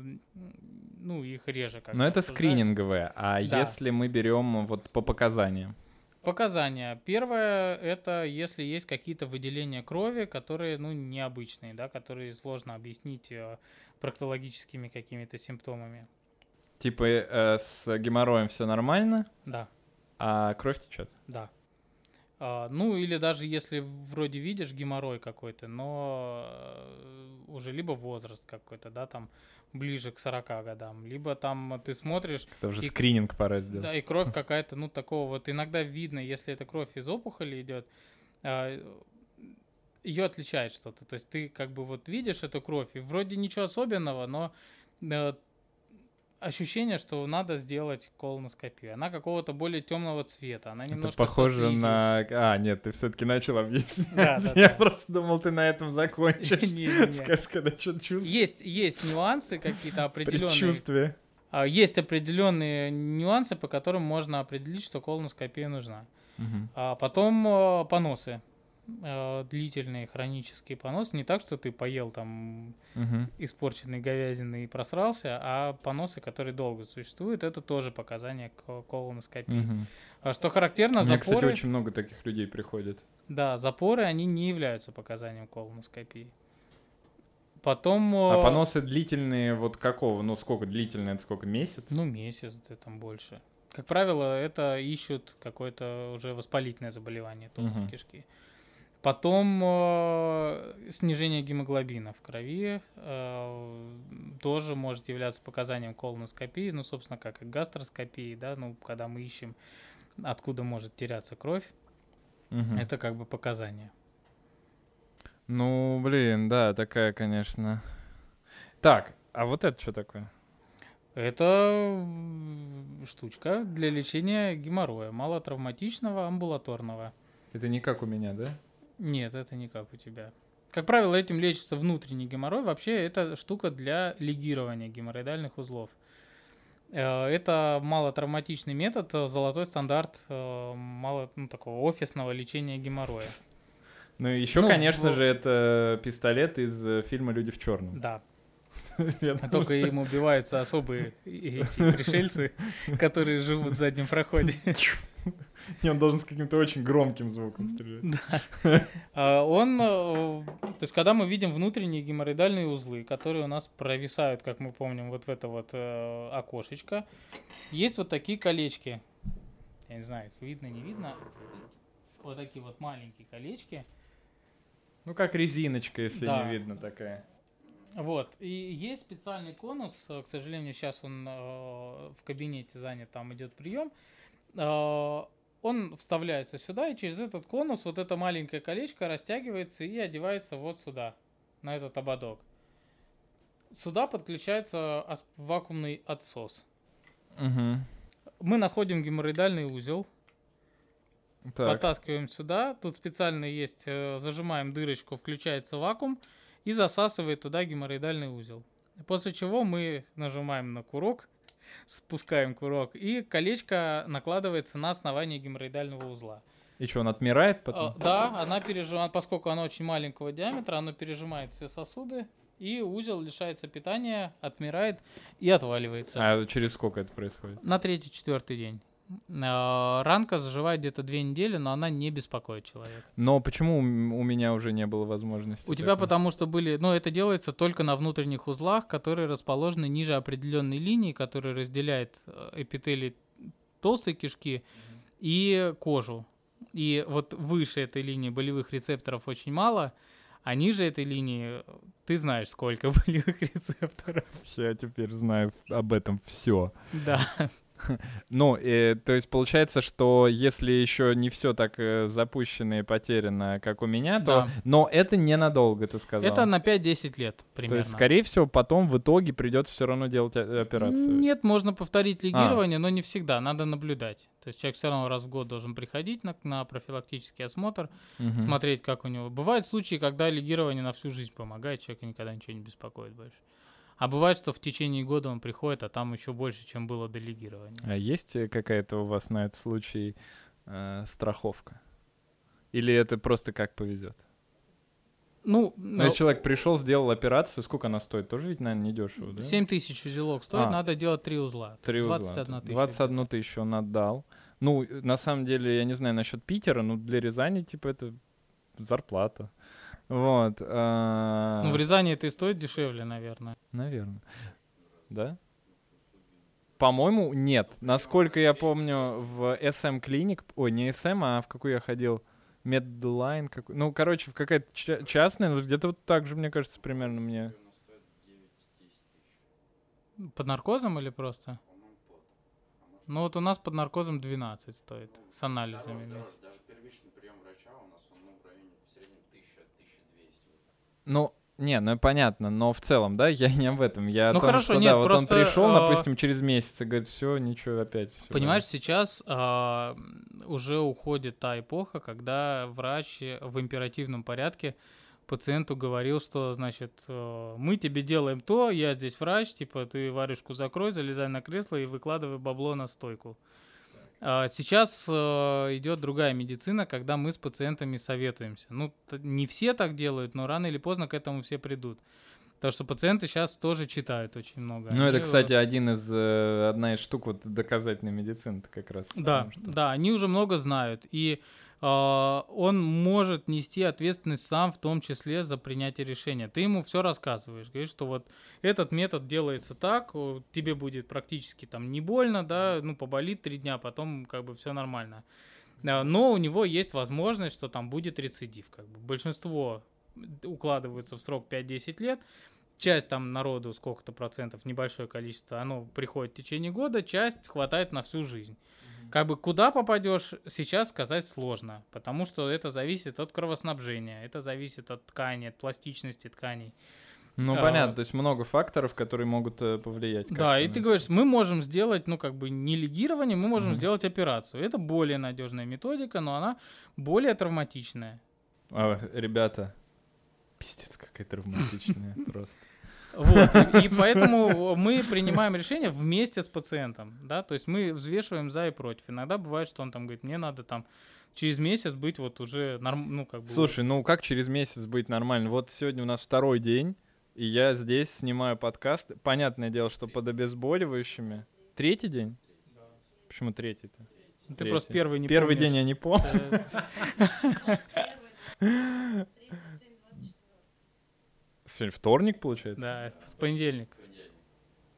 ну, их реже. как-то Но это обсуждают. скрининговое, а Да. если мы берем вот по показаниям? Показания. Первое это если есть какие-то выделения крови, которые ну необычные, да, которые сложно объяснить э, проктологическими какими-то симптомами. Типа э, с геморроем все нормально, Да, а кровь течет. да. А, ну или даже если вроде видишь геморрой какой-то, но э, уже либо возраст какой-то, да, там ближе к 40 годам, либо там ты смотришь, Это уже И- скрининг пора сделать. Да, и кровь какая-то, ну, такого вот иногда видно, если это кровь из опухоли идет, ее отличает что-то. То есть ты как бы вот видишь эту кровь, и вроде ничего особенного, но э, ощущение, что надо сделать колоноскопию. Она какого-то более темного цвета, она Это немножко со похоже на... А, нет, ты все-таки начал объяснять. Да, да, [LAUGHS] Я да. просто думал, ты на этом закончишь. [LAUGHS] Не-не-не. Скажешь, когда что-то чувствуешь. Есть, есть нюансы какие-то определенные. Предчувствие. А, Есть определенные нюансы, по которым можно определить, что колоноскопия нужна. Мгм. А потом э, поносы. Э, длительные хронические поносы. Не так, что ты поел там Мгм. испорченной говядины и просрался, а поносы, которые долго существуют, это тоже показания к колоноскопии. Мгм. А что характерно, У меня, кстати, запоры, очень много таких людей приходит. да, запоры, они не являются показанием колоноскопии. Потом... А э, поносы длительные, вот какого? Ну, сколько длительные? Это сколько? Месяц? Ну, месяц, да там больше. Как правило, это ищут какое-то уже воспалительное заболевание толстой Мгм. кишки. Потом э, снижение гемоглобина в крови э, тоже может являться показанием колоноскопии, ну, собственно, как и гастроскопии, да, ну, когда мы ищем, откуда может теряться кровь, Мгм. это как бы показание. Ну, блин, да, такая, конечно. Так, а вот это что такое? Это штучка для лечения геморроя, малотравматичного, амбулаторного. Это не как у меня, да? Нет, это не как у тебя. Как правило, этим лечится внутренний геморрой. Вообще, это штука для лигирования геморроидальных узлов. Э, Это малотравматичный метод, э, золотой стандарт э, мало, ну, такого офисного лечения геморроя. Ну, еще, Ну, конечно в- же, это пистолет из фильма Люди в черном. Да, [LAUGHS] только им убиваются особые [LAUGHS] и- пришельцы, которые живут в заднем проходе. [LAUGHS] И он должен с каким-то очень громким звуком стрелять. [LAUGHS] А, Он, э, то есть, когда мы видим внутренние геморроидальные узлы, которые у нас провисают, как мы помним, вот в это вот э, окошечко, есть вот такие колечки. Я не знаю, их видно, не видно. Вот такие вот маленькие колечки. Ну, как резиночка, если Да. не видно такая. Вот. И есть специальный конус. э, К сожалению, сейчас он э, в кабинете занят, там идет прием. Э, Он вставляется сюда, и через этот конус вот это маленькое колечко растягивается и одевается вот сюда, на этот ободок. Сюда подключается вакуумный отсос. Мгм. мы находим геморроидальный узел, Так. Потаскиваем сюда. Тут специально есть, э, зажимаем дырочку, включается вакуум и засасывает туда геморроидальный узел. После чего мы нажимаем на курок, спускаем курок, и колечко накладывается на основание геморроидального узла. И что, он отмирает А, потом? Да, она пережимает, поскольку она очень маленького диаметра, она пережимает все сосуды, и узел лишается питания, отмирает и отваливается. А через сколько это происходит? На третий-четвертый день. А, Ранка заживает где-то две недели, но она не беспокоит человека. Но почему у меня уже не было возможности? У тебя такой? потому что были, ну это делается только на внутренних узлах, которые расположены ниже определенной линии, которая разделяет э, эпителий толстой кишки и кожу. И вот выше этой линии болевых рецепторов очень мало, а ниже этой линии э, ты знаешь, сколько [LAUGHS] болевых рецепторов. Я теперь знаю об этом все. Да. [LAUGHS] Ну, э, то есть получается, что если еще не все так э, запущено и потеряно, как у меня, то... Да. Но это ненадолго, ты сказал. Это на 5-10 лет То примерно. есть, скорее всего, потом в итоге придется все равно делать о- операцию. Нет, можно повторить А. лигирование, но не всегда, надо наблюдать. То есть человек все равно раз в год должен приходить на, на профилактический осмотр, Мгм. смотреть, как у него. Бывают случаи, когда лигирование на всю жизнь помогает, человека никогда ничего не беспокоит больше. А бывает, что в течение года он приходит, а там еще больше, чем было до лигирования. А есть э, какая-то у вас на этот случай э, страховка? Или это просто как повезет? Ну, Ну, если человек пришел, сделал операцию, сколько она стоит? Тоже ведь, наверное, недешево, да? 7 тысяч узелок стоит, А. надо делать три узла. Три узла. 21 тысяча. 21 тысячу он отдал. Ну, на самом деле, я не знаю насчет Питера, но для Рязани, типа, это зарплата. Вот. а, Ну, в Рязани это и стоит дешевле, наверное. Наверное. Да? По-моему, нет. Насколько я помню, в SM клиник, ой, не SM, а в какую я ходил, Медлайн, какой, ну, короче, в какая-то ча- частная, но где-то вот так же, мне кажется, примерно мне. Под наркозом или просто? Ну вот у нас под наркозом 12 стоит, с анализами вместе. Даже первичный прием врача у нас он ну, в районе в среднем 1000-1200. Ну, не, ну понятно, но в целом, да, я не об этом. Я о Ну, том, хорошо, что, нет, да, вот он пришел, а, допустим, через месяц и говорит, все, ничего, опять. всё, Понимаешь, сейчас а, уже уходит та эпоха, когда врач в императивном порядке пациенту говорил, что, значит, э, мы тебе делаем то, я здесь врач, типа, ты варежку закрой, залезай на кресло и выкладывай бабло на стойку. А Сейчас э, идет другая медицина, когда мы с пациентами советуемся. Ну, не все так делают, но рано или поздно к этому все придут. Потому что пациенты сейчас тоже читают очень много. Ну, это, Они, э, кстати, один из, э, одна из штук вот доказательной медицины как раз. Да, потому что- да, они уже много знают. И он может нести ответственность сам, в том числе за принятие решения. Ты ему все рассказываешь, говоришь, что вот этот метод делается так, тебе будет практически там не больно, да, ну поболит три дня, потом как бы все нормально. А, Но у него есть возможность, что там будет рецидив. Как бы. Большинство укладываются в срок 5-10 лет, часть там народу, сколько-то процентов, небольшое количество, оно приходит в течение года, часть хватает на всю жизнь. Как бы куда попадешь, сейчас сказать сложно, потому что это зависит от кровоснабжения, это зависит от ткани, от пластичности тканей. Ну, А, понятно, то есть много факторов, которые могут э, повлиять. Да, и ты говоришь, мы можем сделать, ну, как бы не легирование, мы можем Мгм. сделать операцию. Это более надежная методика, но она более травматичная. А, ребята, пиздец, какая травматичная [LAUGHS] просто. Вот, и, [LAUGHS] поэтому мы принимаем решение вместе с пациентом, да, то есть мы взвешиваем за и против. Иногда бывает, что он там говорит, мне надо там через месяц быть вот уже, норм, ну, как бы... Слушай, ну как через месяц быть нормально? Вот сегодня у нас второй день, и я здесь снимаю подкаст. Понятное дело, что под обезболивающими. Третий день? Почему третий-то? ты просто третий. первый не Первый помнишь. день я не помню. [LAUGHS] Сегодня вторник, получается? Да, в понедельник.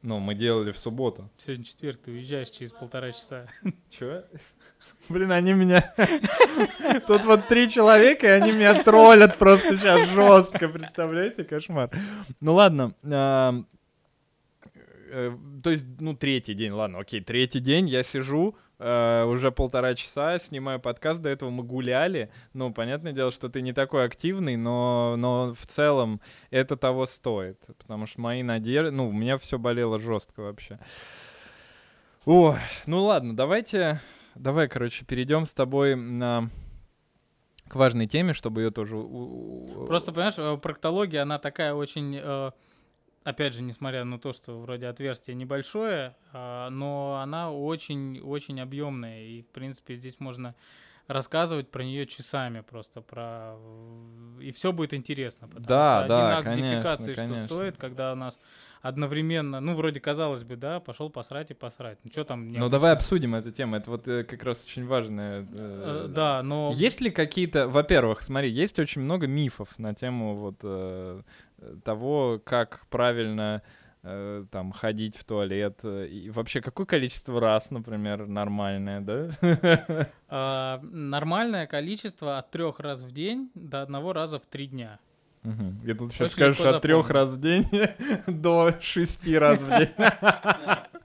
Ну, мы делали в субботу. Сегодня четверг, ты уезжаешь через полтора часа. Чё? Блин, они меня... [LAUGHS] Тут вот три человека, и они меня троллят просто сейчас жестко, представляете? Кошмар. Ну ладно. э, То есть, ну, третий день, ладно, окей, третий день я сижу, э, уже полтора часа, снимаю подкаст, до этого мы гуляли. Ну, понятное дело, что ты не такой активный, но, но в целом это того стоит, потому что мои надежды... Ну, у меня все болело жестко вообще. Ой, ну ладно, давайте, давай, короче, перейдем с тобой на к важной теме, чтобы ее тоже... Просто, понимаешь, э, проктология, она такая очень... э, Опять же, несмотря на то, что вроде отверстие небольшое, а, но она очень-очень объемная. И, в принципе, здесь можно рассказывать про нее часами просто про и все будет интересно потому Да, что да, один акт конечно, дефекации конечно. что стоит когда у нас одновременно ну вроде казалось бы да пошел посрать и посрать ну что там Ну давай обсудим эту тему, это вот э, как раз очень важная... Э, э, да но Есть ли какие-то, во-первых, смотри, есть очень много мифов на тему вот э, того, как правильно э, там ходить в туалет э, и вообще какое количество раз, например, нормальное, да? а, нормальное количество от трех раз в день до одного раза в три дня Мгм. И тут сейчас Очень скажешь от трех раз в день [LAUGHS] до шести раз в день. [LAUGHS]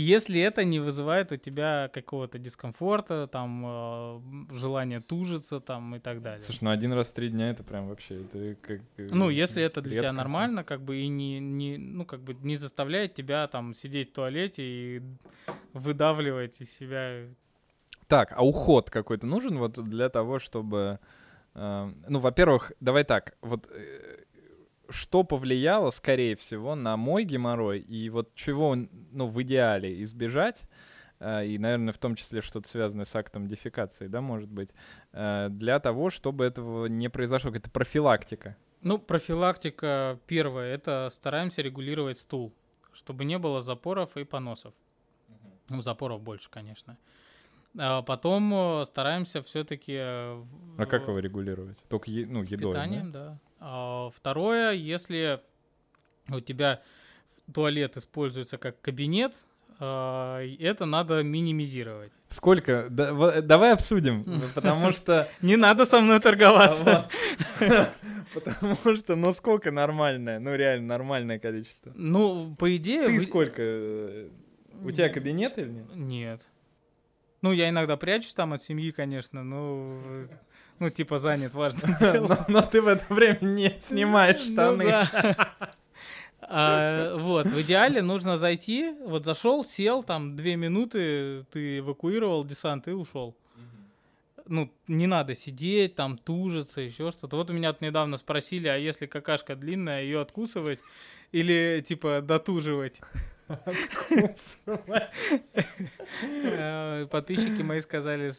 Если это не вызывает у тебя какого-то дискомфорта, там, э, желания тужиться, там, и так далее. Слушай, ну один раз в три дня это прям вообще, это как... э, Ну, если это для тебя редко. нормально, как бы, и не, не, ну, как бы, не заставляет тебя, там, сидеть в туалете и выдавливать из себя... Так, а уход какой-то нужен вот для того, чтобы... э, ну, во-первых, давай так, вот э, что повлияло, скорее всего, на мой геморрой, и вот чего, ну, в идеале избежать, э, и, наверное, в том числе что-то связанное с актом дефекации, да, может быть, э, для того, чтобы этого не произошло, это профилактика. Ну, профилактика первая, это стараемся регулировать стул, чтобы не было запоров и поносов. Ну, запоров больше, конечно. А потом э, стараемся все-таки... А как его регулировать? Только е- ну, едой, да? Питанием, да. А, второе, если у тебя туалет используется как кабинет, а, это надо минимизировать. Сколько? Да- давай обсудим, [LAUGHS] потому что... [LAUGHS] Не надо со мной торговаться. [LAUGHS] Потому что, ну сколько нормальное, ну реально нормальное количество. Ну, по идее... Ты сколько? У тебя кабинет или нет? Нет. Ну, я иногда прячусь там от семьи, конечно, но... Ну, типа, занят важным делом. Но, но ты в это время не снимаешь Ну штаны. да. [LAUGHS] А, Вот, в идеале нужно зайти, вот зашел, сел, там две минуты, ты эвакуировал десант и ушел. Ну, не надо сидеть, там, тужиться, еще что-то. Вот у меня тут недавно спросили, а если какашка длинная, ее откусывать или, типа, дотуживать? Э, Подписчики мои сказали,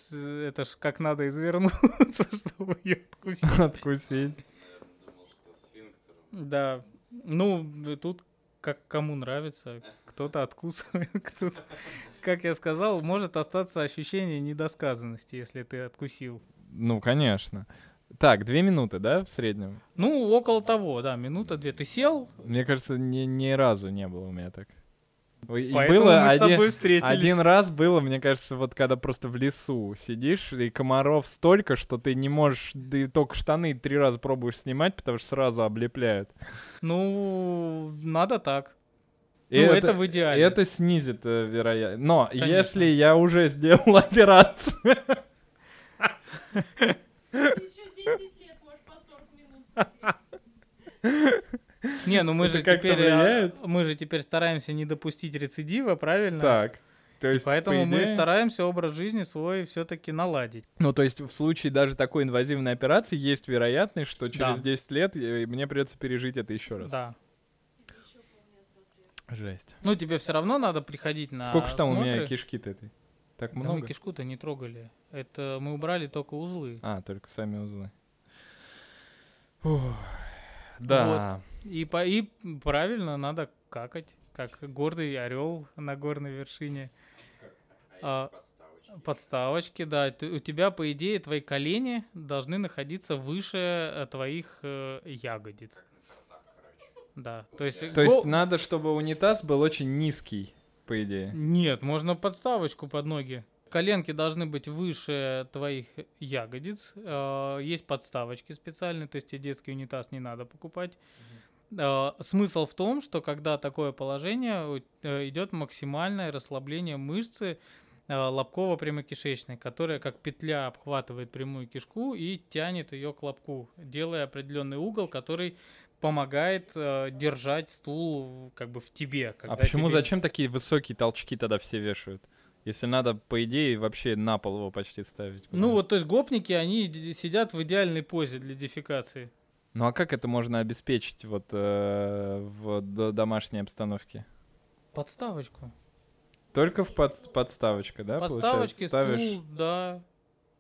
это ж как надо извернуться, [LAUGHS] чтобы ее откусить. Откусить. Наверное, думал, что сфинктером. Да, ну, тут как кому нравится, кто-то откусывает, [LAUGHS] кто-то... Как я сказал, может остаться ощущение недосказанности, если ты откусил. Ну, конечно. Так, две минуты, да, в среднем? Ну, около того, да, минута-две. Ты сел, Мне кажется, ни, ни разу не было у меня так. И поэтому было мы с один, тобой встретились. один раз было, мне кажется, вот когда просто в лесу сидишь, и комаров столько, что ты не можешь, ты только штаны три раза пробуешь снимать, потому что сразу облепляют. Ну, надо так. И ну, это, в идеале. Это снизит вероятность. Но Конечно. если я уже сделал [LAUGHS] операцию, Еще 10 лет, может, по 40 минут. Не, ну мы это же теперь... а, влияет? Мы же теперь стараемся не допустить рецидива, правильно? так. То И есть, поэтому по мы идее- стараемся образ жизни свой все-таки наладить. Ну, то есть в случае даже такой инвазивной операции есть вероятность, что через Да. 10 лет э, мне придется пережить это еще раз. Да. Жесть. Ну, тебе все равно надо приходить на Сколько ж там у меня кишки-то этой? Так Да мы много? кишку-то не трогали. Это мы убрали только узлы. А, только сами узлы. Ух, Да. И, по, и правильно надо какать, как гордый орел на горной вершине. А, Подставочки. Подставочки, да. Ты- у тебя, по идее, твои колени должны находиться выше э, твоих э, ягодиц. Да. То есть, То есть го- надо, чтобы унитаз был очень низкий, по идее. Нет, можно подставочку под ноги. Коленки должны быть выше твоих ягодиц. Э, Есть подставочки специальные, то есть тебе детский унитаз не надо покупать. Смысл в том, что когда такое положение, э, идет максимальное расслабление мышцы э, лобково-прямокишечной, которая как петля обхватывает прямую кишку и тянет ее к лобку, делая определенный угол, который помогает э, держать стул как бы в тебе. А почему, тебе- зачем такие высокие толчки тогда все вешают? Если надо, по идее, вообще на пол его почти ставить. Ну вот, то есть гопники, они сидят в идеальной позе для дефекации. Ну а как это можно обеспечить вот э, в до- домашней обстановке? Подставочку. Только в под- подставочка, да? Подставочки? Ставишь... стул, да.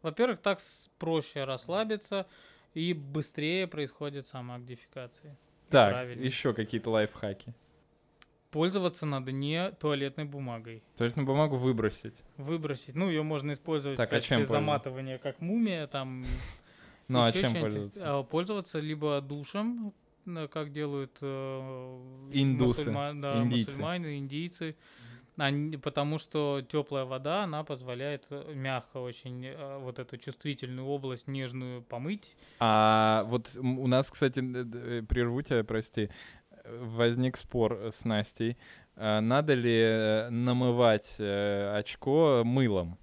Во-первых, так проще расслабиться и быстрее происходит сама. И Так, еще какие-то лайфхаки. Пользоваться надо не туалетной бумагой. Туалетную бумагу выбросить. Выбросить. Ну, ее можно использовать Так, в а качестве чем пользоваться? заматывания, как мумия, там. Ну а чем пользоваться? А, Пользоваться либо душем, э, как делают э, Индусы, мусульма- да, индийцы. мусульмане, индийцы. Они- потому что теплая вода, она позволяет э, мягко очень э, вот эту чувствительную область нежную помыть. А вот у нас, кстати, прерву тебя, прости, возник спор с Настей. А Надо ли намывать очко мылом?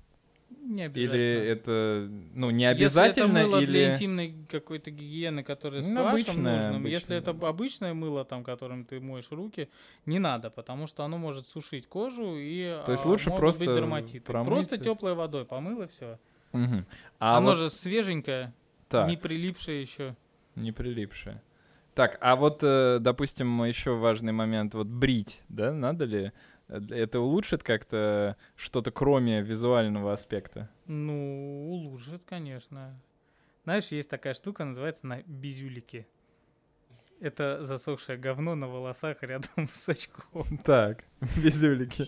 Не Или обязательно. это, ну, не Если обязательно, это мыло или... для интимной какой-то гигиены, которая с Ну, pH обычное, нужным, если обычное, это да. обычное мыло, там, которым ты моешь руки, не надо, потому что оно может сушить кожу и То есть а, лучше могут просто быть дерматиты. промыть Просто теплой водой помыл и все. Мгм. А оно вот же свеженькое, так, не прилипшее еще. не прилипшее. Так, а вот, э, допустим, еще важный момент, вот брить, да, надо ли? Э, Это улучшит как-то что-то, кроме визуального аспекта? Ну, улучшит, конечно. Знаешь, есть такая штука, называется на бизюлике. Это засохшее говно на волосах рядом [LAUGHS] с очком. Так, [LAUGHS] визюлики.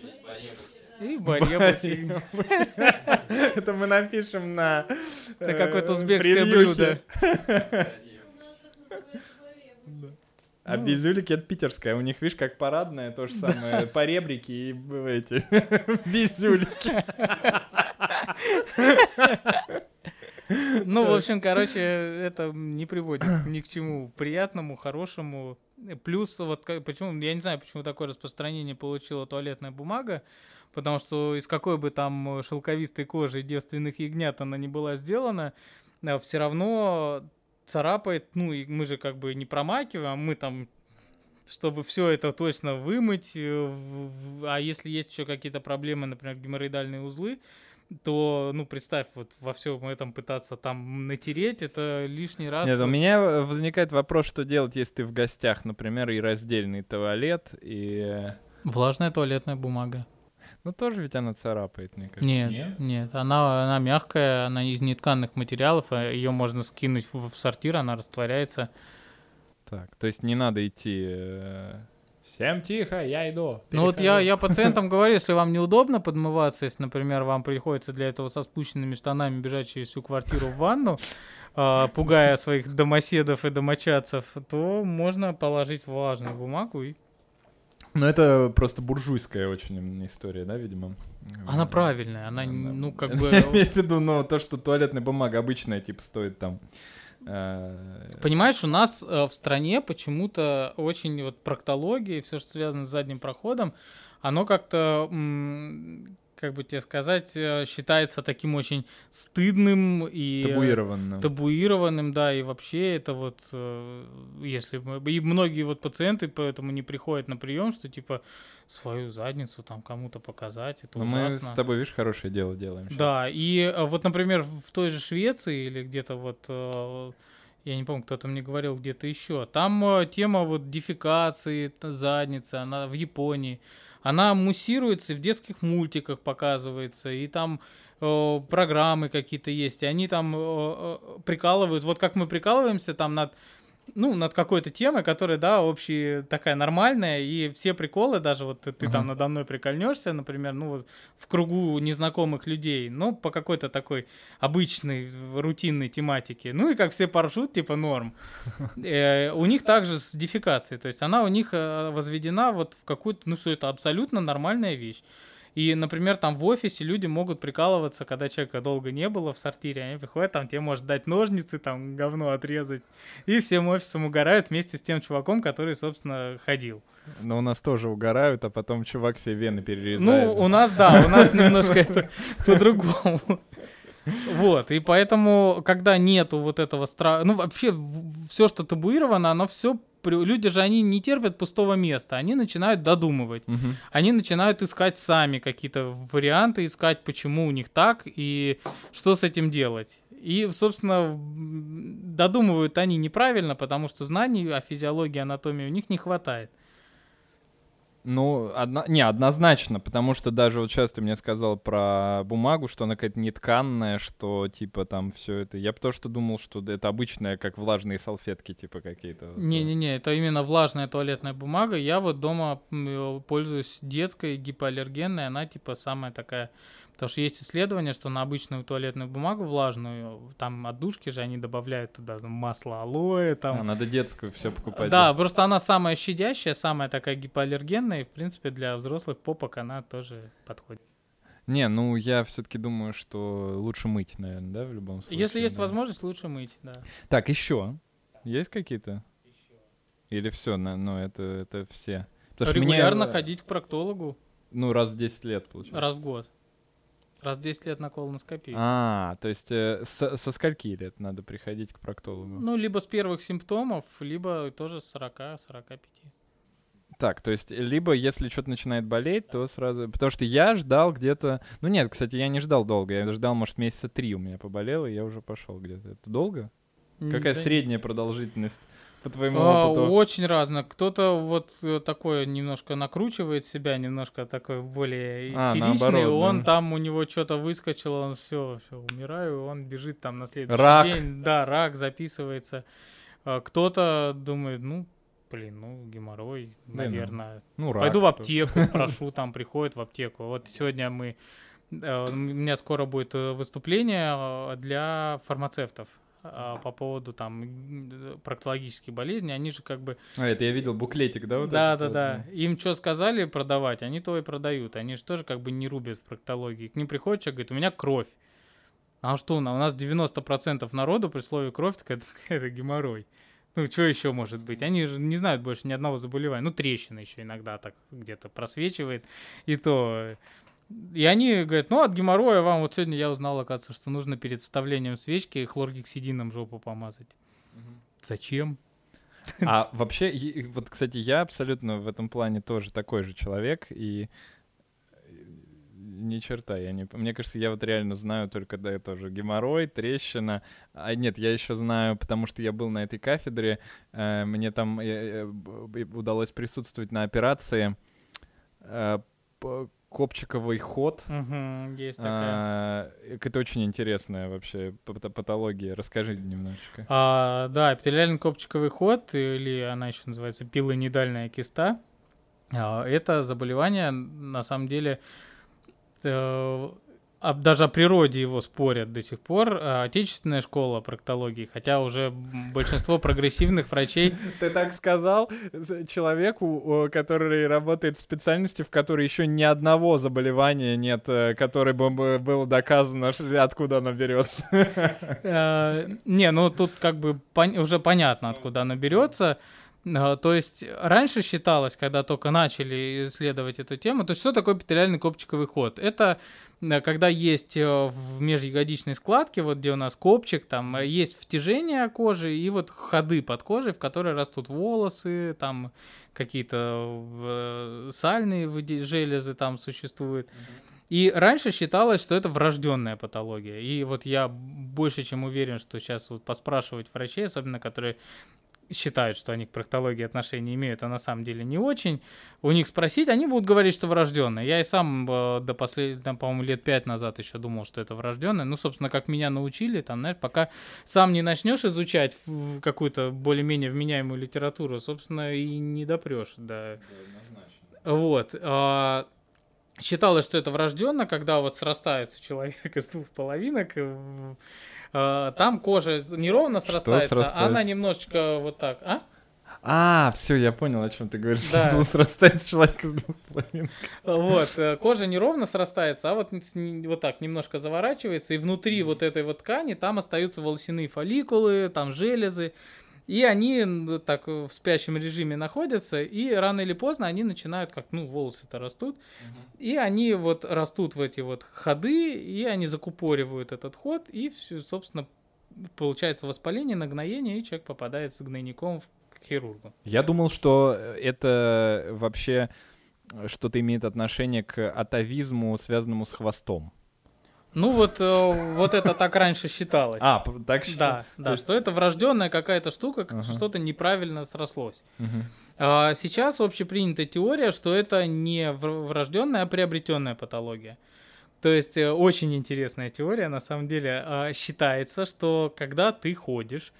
И фигня. [LAUGHS] Это мы напишем на... Это э, какое-то узбекское превьюхе. блюдо. У нас это называется бареба. А Ну. безюлики это питерская. У них, видишь, как парадная, то же самое. [LAUGHS] Поребрики и эти [LAUGHS] безюлики. Ну, в общем, короче, это не приводит ни к чему приятному, хорошему. Плюс, вот почему, я не знаю, почему такое распространение получила туалетная бумага, потому что из какой бы там шелковистой кожи девственных ягнят она не была сделана, все равно царапает, ну, и мы же как бы не промакиваем, а мы там чтобы все это точно вымыть, э, а если есть еще какие-то проблемы, например, геморроидальные узлы, то, ну, представь, вот во всем этом пытаться там натереть, это лишний раз. Нет, у меня э, возникает вопрос, что делать, если ты в гостях, например, и раздельный туалет, и... э, Влажная туалетная бумага. Ну, тоже ведь она царапает, мне кажется. Нет, нет, она, она мягкая, она из нетканных материалов, ее можно скинуть в, в сортир, она растворяется. Так, то есть не надо идти... э, Всем тихо, я иду. Ну вот я, перехожу». я пациентам говорю, если вам неудобно подмываться, если, например, вам приходится для этого со спущенными штанами бежать через всю квартиру в ванну, а, пугая своих домоседов и домочадцев, то можно положить влажную бумагу и... Ну, это просто буржуйская очень история, да, видимо? Она правильная, она, да. ну, [LAUGHS] как Я бы... имею в виду, ну, то, что туалетная бумага обычная, типа, стоит там... э, Понимаешь, у нас э, в стране почему-то очень вот проктология и все, что связано с задним проходом, оно как-то, как бы тебе сказать, э, считается таким очень стыдным и... э, Табуированно. табуированным, да, и вообще это вот, э, если мы, и многие вот пациенты поэтому не приходят на прием, что типа свою задницу там кому-то показать, это Но Ну, мы ужасно. с тобой, видишь, хорошее дело делаем. щас. Да, и вот, например, в той же Швеции или где-то вот, я не помню, кто-то мне говорил где-то еще, там тема вот дефекации т- задницы, она в Японии, она муссируется и в детских мультиках показывается, и там э, программы какие-то есть, и они там э, э, прикалывают, вот как мы прикалываемся там над ну, над какой-то темой, которая, да, общая, такая нормальная, и все приколы, даже вот ты, ты там надо мной прикольнешься, например, ну, вот в кругу незнакомых людей, ну, по какой-то такой обычной, рутинной тематике. Ну, и как все паршут, типа норм. [LAUGHS] Э, У них также с дефекацией, то есть она у них э, возведена вот в какую-то, ну, что это абсолютно нормальная вещь. И, например, там в офисе люди могут прикалываться, когда человека долго не было в сортире, они приходят, там тебе может дать ножницы, там говно отрезать, и всем офисом угорают вместе с тем чуваком, который, собственно, ходил. Но у нас тоже угорают, а потом чувак себе вены перерезает. Ну, у нас, да, у нас немножко это по-другому. Вот, и поэтому, когда нету вот этого страха, ну, вообще, все, что табуировано, оно все люди же, они не терпят пустого места, они начинают додумывать. Мгм. Они начинают искать сами какие-то варианты, искать, почему у них так и что с этим делать. И, собственно, додумывают они неправильно, потому что знаний о физиологии, анатомии у них не хватает. Ну, одно- не, однозначно, потому что даже вот сейчас ты мне сказал про бумагу, что она какая-то нетканная, что типа там все это. Я то, что думал, что это обычная, как влажные салфетки, типа какие-то. Не-не-не, это именно влажная туалетная бумага. Я вот дома пользуюсь детской гипоаллергенной, она типа самая такая... Потому что есть исследование, что на обычную туалетную бумагу влажную, там отдушки же они добавляют туда там, масло алоэ, там А, надо детскую все покупать. Да, просто она самая щадящая, самая такая гипоаллергенная, и, в принципе, для взрослых попок она тоже подходит. Не, ну я все-таки думаю, что лучше мыть, наверное, да, в любом случае. Если есть да. возможность, лучше мыть, да. Так, еще. Есть какие-то? Или все, ну это, это все. Потому мне, Регулярно э, ходить к проктологу Ну, раз в 10 лет, получается. раз в год. Раз в 10 лет на колоноскопию. А, то есть э, со, со скольки лет надо приходить к проктологу? Ну, либо с первых симптомов, либо тоже с 40-45. Так, то есть, либо если что-то начинает болеть, то сразу... Потому что я ждал где-то... Ну нет, кстати, я не ждал долго. Я ждал, может, месяца три у меня поболело, и я уже пошел где-то. Это долго? Какая Да средняя продолжительность по твоему А, опыту? Очень разно. Кто-то вот э, такое немножко накручивает себя, немножко такой более А, истеричный. наоборот, он да. там у него что-то выскочило, он все, все, умираю, он бежит там на следующий Рак. день. Да, рак записывается. А, Кто-то думает, ну, блин, ну, геморрой, Да, наверное. Ну, рак. Пойду в аптеку, [LAUGHS] спрошу, там приходит в аптеку. Вот сегодня мы... э, У меня скоро будет э, выступление для фармацевтов по поводу там проктологических болезней. Они же как бы... А, это я видел буклетик, да? вот Да, да, вот, да. Им что сказали продавать, они то и продают. Они же тоже как бы не рубят в проктологии. К ним приходит человек, говорит, у меня кровь. А что, у нас 90% народу при слове кровь, так это, [LAUGHS] это геморрой. Ну, что еще может быть? Они же не знают больше ни одного заболевания. Ну, трещина еще иногда так где-то просвечивает. И то... И они говорят, ну, от геморроя вам вот сегодня я узнал, оказывается, что нужно перед вставлением свечки хлоргексидином жопу помазать. Мгм. Зачем? А вообще, вот, кстати, я абсолютно в этом плане тоже такой же человек, и ни черта, я не... Мне кажется, я вот реально знаю только, да, тоже геморрой, трещина. А нет, я еще знаю, потому что я был на этой кафедре, э, мне там э, э, удалось присутствовать на операции э, копчиковый ход. Мгм, есть такая. А, Это очень интересная вообще пат- патология. Расскажи немножечко. А, да, эпителиально-копчиковый ход, или она еще называется пилонидальная киста, а, это заболевание, на самом деле, э, даже о природе его спорят до сих пор. А, Отечественная школа проктологии, хотя уже большинство прогрессивных врачей Ты так сказал человеку, который работает в специальности, в которой еще ни одного заболевания нет, э, которое бы бы было доказано, откуда оно берется. Э, Не, ну тут как бы уже понятно, откуда оно берется. Э, То есть раньше считалось, когда только начали исследовать эту тему, то есть что такое эпителиальный копчиковый ход? Это когда есть э, в межягодичной складке, вот где у нас копчик, там э, есть втяжение кожи и вот ходы под кожей, в которые растут волосы, там какие-то э, сальные железы там существуют. И раньше считалось, что это врожденная патология. И вот я больше чем уверен, что сейчас вот поспрашивать врачей, особенно которые считают, что они к проктологии отношения имеют, а на самом деле не очень, у них спросить, они будут говорить, что врожденное. Я и сам э, до последних, там, по-моему, лет пять назад еще думал, что это врожденное. Ну, собственно, как меня научили, там, знаешь, пока сам не начнешь изучать какую-то более-менее вменяемую литературу, собственно, и не допрешь до вот. а, Считалось, что это врожденно, когда вот срастается человек [LAUGHS] из двух половинок. Э, Там кожа неровно срастается, а она срастается? немножечко вот так. А? А, все, я понял, о чем ты говоришь. Да. Тут [LAUGHS] срастается человек из двух половин. Вот, э, кожа неровно срастается, а вот, вот так немножко заворачивается, и внутри вот этой вот ткани там остаются волосяные фолликулы, там железы, и они так э, в спящем режиме находятся, и рано или поздно они начинают, как, ну, волосы-то растут, и они вот растут в эти вот ходы, и они закупоривают этот ход, и, всё, собственно, получается воспаление, нагноение, и человек попадает с гнойником в к хирургу. Я думал, что это вообще что-то имеет отношение к атовизму, связанному с хвостом. Ну вот, э, вот это так раньше считалось. А, так что? Да, да, есть- что это врожденная какая-то штука, Ага. что-то неправильно срослось. Мгм. А сейчас общепринятая теория, что это не вр- врожденная, а приобретенная патология. То есть э, очень интересная теория, на самом деле. А, Считается, что когда ты ходишь,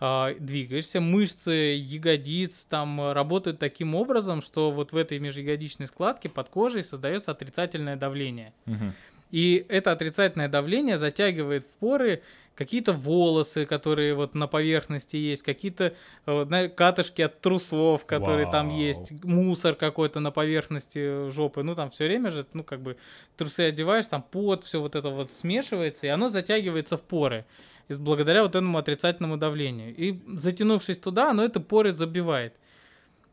а, двигаешься, мышцы ягодиц там работают таким образом, что вот в этой межягодичной складке под кожей создается отрицательное давление. Мгм. И это отрицательное давление затягивает в поры какие-то волосы, которые вот на поверхности есть, какие-то э, катышки от трусов, которые там Вау. есть, мусор какой-то на поверхности жопы. Ну, там все время же, ну, как бы трусы одеваешь, там пот, все вот это вот смешивается, и оно затягивается в поры. Благодаря вот этому отрицательному давлению. И затянувшись туда, оно это поры забивает.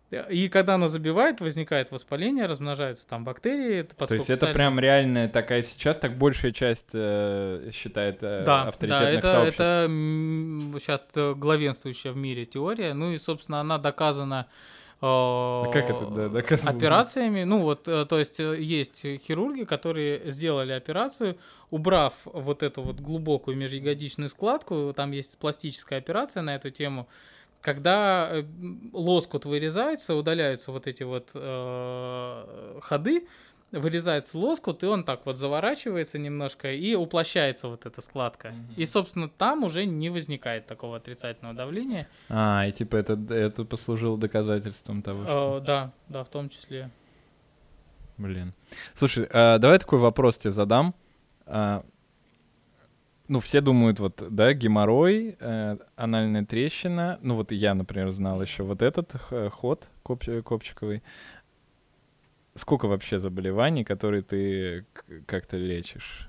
И когда оно забивает, возникает воспаление, размножаются там бактерии. То есть это сальные- прям реальная такая сейчас, так большая часть э, считает э, да, авторитетных да, это, это сейчас главенствующая в мире теория. Ну и, собственно, она доказана э, А как это да, доказано? операциями. Ну вот, э, то есть э, есть хирурги, которые сделали операцию, убрав вот эту вот глубокую межягодичную складку. Там есть пластическая операция на эту тему. Когда э, лоскут вырезается, удаляются вот эти вот э, ходы, вырезается лоскут, и он так вот заворачивается немножко, и уплощается вот эта складка. Мгм. И, собственно, там уже не возникает такого отрицательного давления. А, и типа это, это послужило доказательством того, что... Э, да, да, в том числе. Блин. Слушай, а, давай такой вопрос тебе задам. А, ну, все думают, вот, да, геморрой, э, анальная трещина. Ну, вот я, например, знал еще вот этот х- ход коп- копчиковый. Сколько вообще заболеваний, которые ты как-то лечишь?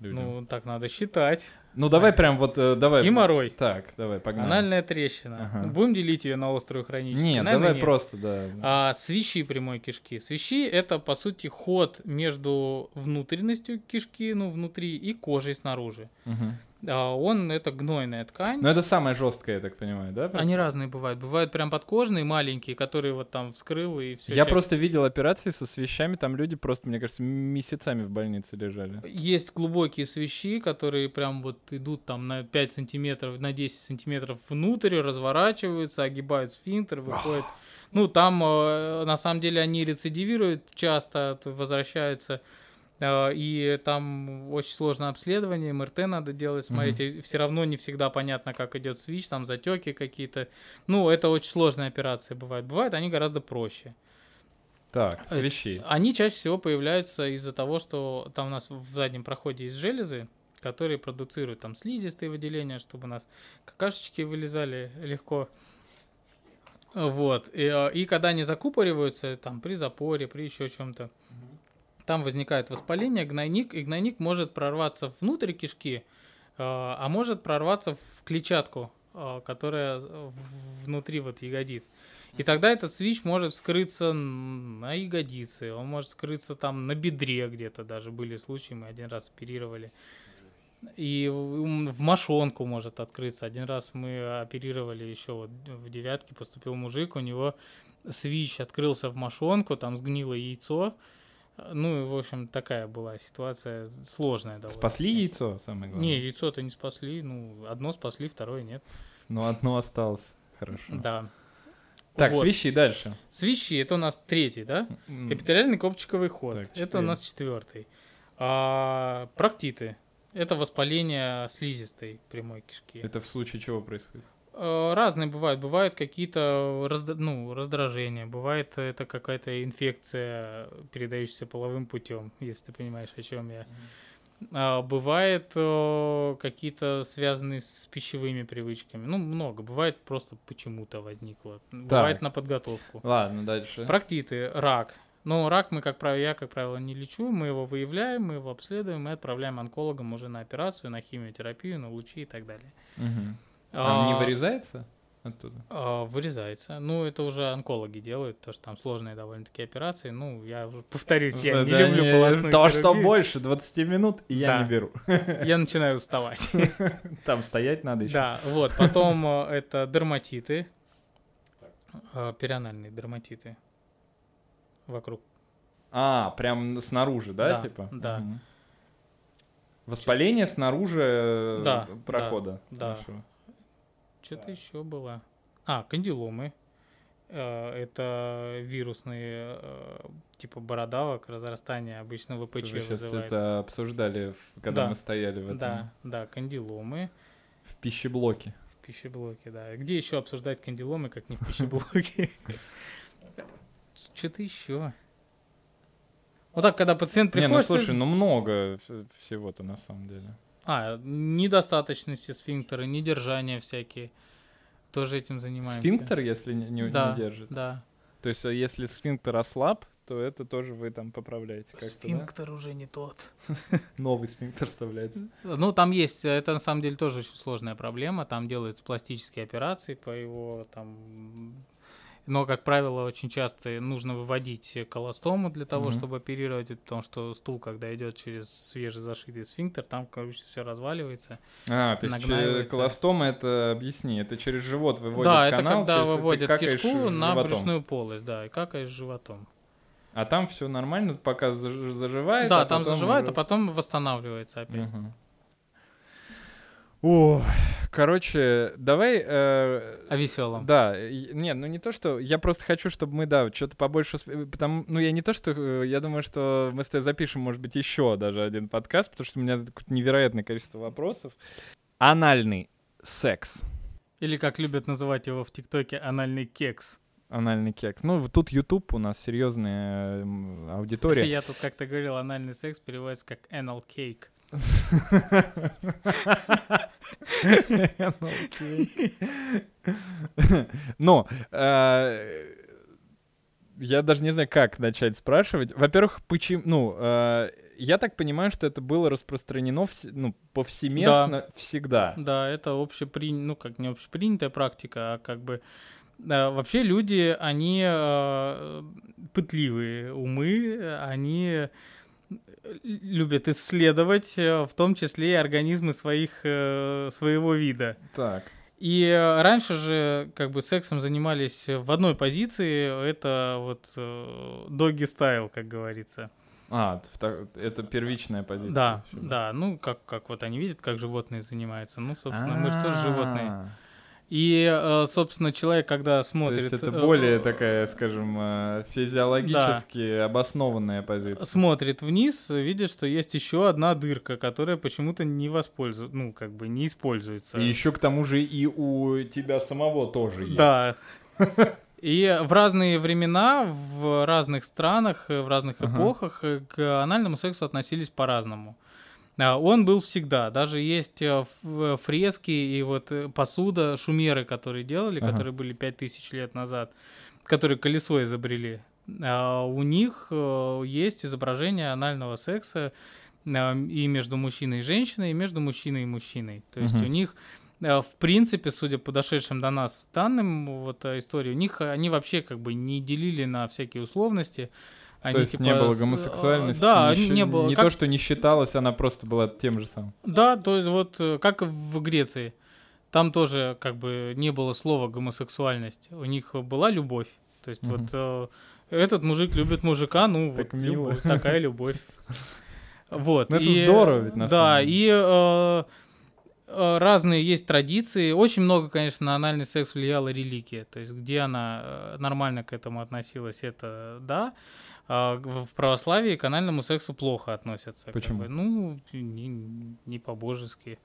людям? Ну, так надо считать. Ну, давай прям вот, э, давай. Геморрой. Так, давай, погнали. Анальная трещина. Ага. Ну, Будем делить ее на острую хроническую? Нет, давай нет. просто, да. А свищи прямой кишки. Свищи это, по сути, ход между внутренностью кишки, ну, внутри, и кожей снаружи. Мгм. А он это гнойная ткань. Ну, это самое жесткое, я так понимаю, да? Они разные бывают. Бывают прям подкожные, маленькие, которые вот там вскрыл и все. Я просто видел операции со свещами, там люди просто, мне кажется, месяцами в больнице лежали. Есть глубокие свищи, которые прям вот идут там на 5 сантиметров, на 10 сантиметров внутрь, разворачиваются, огибают сфинктер, выходят. Ну, там, э, на самом деле, они рецидивируют часто, возвращаются. Э, И там очень сложное обследование, МРТ надо делать, смотрите, все равно не всегда понятно, как идет свич, там затеки какие-то. Ну, это очень сложные операции бывают. Бывают они гораздо проще. Так, Э, свищи. Они чаще всего появляются из-за того, что там у нас в заднем проходе есть железы, которые продуцируют там слизистые выделения, чтобы у нас какашечки вылезали легко. Вот. И, э, и когда они закупориваются, там, при запоре, при еще чем-то, там возникает воспаление, гнойник, и гнойник может прорваться внутрь кишки, э, а может прорваться в клетчатку, э, которая внутри вот ягодиц. И тогда этот свич может скрыться на ягодице, он может скрыться там на бедре где-то даже. Были случаи, мы один раз оперировали. И в мошонку может открыться. Один раз мы оперировали еще вот в девятке, поступил мужик, у него свич открылся в мошонку, там сгнило яйцо. Ну, и, в общем, такая была ситуация сложная довольно. Спасли яйцо, самое главное? Не, яйцо-то не спасли. Ну, одно спасли, второе нет. Ну, одно осталось. Хорошо. Да. Так, Вот. свищи дальше. Свищи, это у нас третий, да? Эпителиальный копчиковый ход. Так, это у нас четвертый. А, проктиты. Это воспаление слизистой прямой кишки. Это в случае чего происходит? Э, Разные бывают. Бывают какие-то раздра- ну, раздражения. Бывает это какая-то инфекция, передающаяся половым путем, если ты понимаешь, о чем я. А, Бывает э, какие-то связанные с пищевыми привычками. Ну, много. Бывает просто почему-то возникло. Бывает на подготовку. Ладно, дальше. Проктиты, рак. Но рак мы, как правило, я, как правило, не лечу. Мы его выявляем, мы его обследуем и отправляем онкологам уже на операцию, на химиотерапию, на лучи и так далее. Мгм. Там не А, вырезается оттуда? а, Вырезается. Ну, это уже онкологи делают, потому что там сложные довольно-таки операции. Ну, я уже повторюсь, я не Да люблю не, полостную То, что хирургию. больше 20 минут, и я Да. не беру. Я начинаю уставать. [LAUGHS] Там стоять надо еще. Да, вот. Потом э, это дерматиты. э, перианальные дерматиты вокруг. А, прям снаружи, да, Да, типа? да. Воспаление снаружи э, Да, прохода. да. Хорошо. Что-то еще было. А, кандиломы. Э, Это вирусные э, типа бородавок, разрастания обычно ВПЧ Вы сейчас вызывает. это обсуждали, когда Да. мы стояли в этом Да, да, кандиломы в пищеблоке. в пищеблоке, да. Где еще обсуждать кандиломы, как не в пищеблоке? [LAUGHS] Что-то еще. Вот так, когда пациент Не, приходит... ну ты- слушай, ну много вс- всего-то на самом деле. А, недостаточности сфинктера, недержания всякие. Тоже этим занимаемся. Сфинктер, если не, не- не Да, держит. Да. То есть, а если сфинктер ослаб, то это тоже вы там поправляете как-то, да? Сфинктер уже не тот. [LAUGHS] Новый сфинктер вставляется. Ну, там есть, это на самом деле тоже очень сложная проблема. Там делаются пластические операции по его там. Но, как правило, очень часто нужно выводить колостому для того, Мгм. чтобы оперировать, потому что стул, когда идет через свежезашитый сфинктер, там, короче, все разваливается. А, то есть Нагнаивается. колостома это, объясни, это через живот выводит да, это канал, когда через- ты выводят кишку на животом. брюшную полость, да, и какаешь животом. А там все нормально, пока заж- заживает. да, а там заживает, уже- а потом восстанавливается опять. Мгм. О, короче, давай... э, О веселом. Да, не, ну не то, что... Я просто хочу, чтобы мы, да, что-то побольше... усп- Потому, ну я не то, что... э, Я думаю, что мы с тобой запишем, может быть, еще даже один подкаст, потому что у меня невероятное количество вопросов. Анальный секс. Или, как любят называть его в ТикТоке, анальный кекс. Анальный кекс. Ну, вот тут YouTube у нас серьезная аудитория. [LAUGHS] Я тут как-то говорил, анальный секс переводится как anal cake. [LAUGHS] Но э, я даже не знаю, как начать спрашивать. Во-первых, почему? Ну, э, я так понимаю, что это было распространено вс- ну, повсеместно всегда. Да, это общепринятая, ну как не общепринятая практика, а как бы да, вообще люди, они э, пытливые умы, они любят исследовать, э, в том числе и организмы своих, э, своего вида. Так. И э, раньше же как бы сексом занимались в одной позиции, это вот доги стайл, как говорится. А, это первичная позиция. Да, да, ну как, как вот они видят, как животные занимаются. Ну, собственно, мы же тоже животные. И, э, собственно, человек, когда То смотрит... есть это э, более э, такая, скажем, физиологически обоснованная позиция. Смотрит вниз, видит, что есть еще одна дырка, которая почему-то не воспользуется, ну, как бы не используется. И еще к тому же и у тебя самого тоже есть. Да. [LAUGHS] И в разные времена, в разных странах, в разных эпохах к анальному сексу относились по-разному. А, Он был всегда. Даже есть э, ф- фрески и вот э, посуда, шумеры, которые делали, Ага. которые были 5000 лет назад, которые колесо изобрели. А У них э, есть изображение анального секса и между мужчиной и женщиной, и между мужчиной и мужчиной. То есть Мгм. у них э, в принципе, судя по дошедшим до нас данным, вот э, истории, у них э, они вообще как бы не делили на всякие условности. Они, То есть не типа, было с- гомосексуальности, Да, не, не было. не Как- то, что не считалось, она просто была тем же самым. Да, то есть вот э, как в Греции. Там тоже как бы не было слова гомосексуальность. У них была любовь. То есть Мгм. вот э, этот мужик любит мужика, ну Так вот мило. любовь, такая любовь. [LAUGHS] Вот. Ну, это и, здорово ведь, на Да, самом деле. и э, э, разные есть традиции. Очень много, конечно, на анальный секс влияла религия. То есть где она э, нормально к этому относилась, это да. А в православии к анальному сексу плохо относятся. как Почему? бы. Ну, не, не по-божески.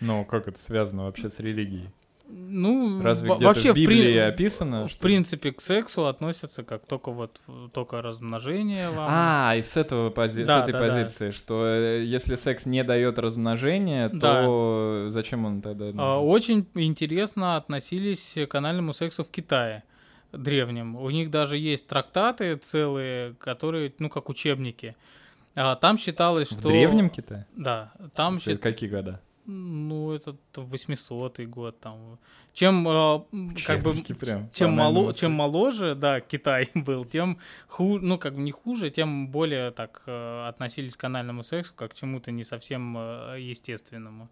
Но как это связано вообще с религией? Ну, Разве где-то вообще в Библии при- описано? В что- принципе, к сексу относятся как только вот только размножение вам. А, и с, этого пози- Да, с этой да, да. позиции, что э, если секс не дает размножения, Да. то зачем он тогда? нужен? А, Очень интересно относились к анальному сексу в Китае древнем. У них даже есть трактаты целые, которые, ну, как учебники. А, Там считалось, в что... древнем Китае? Да, там С- счит- Какие года? Ну, это 800 год там. Чем, э, м, как бы, прям, чем, мало, чем моложе, да, Китай [LAUGHS] был, тем хуже, ну, как бы не хуже, тем более так э, относились к анальному сексу, как к чему-то не совсем э, естественному.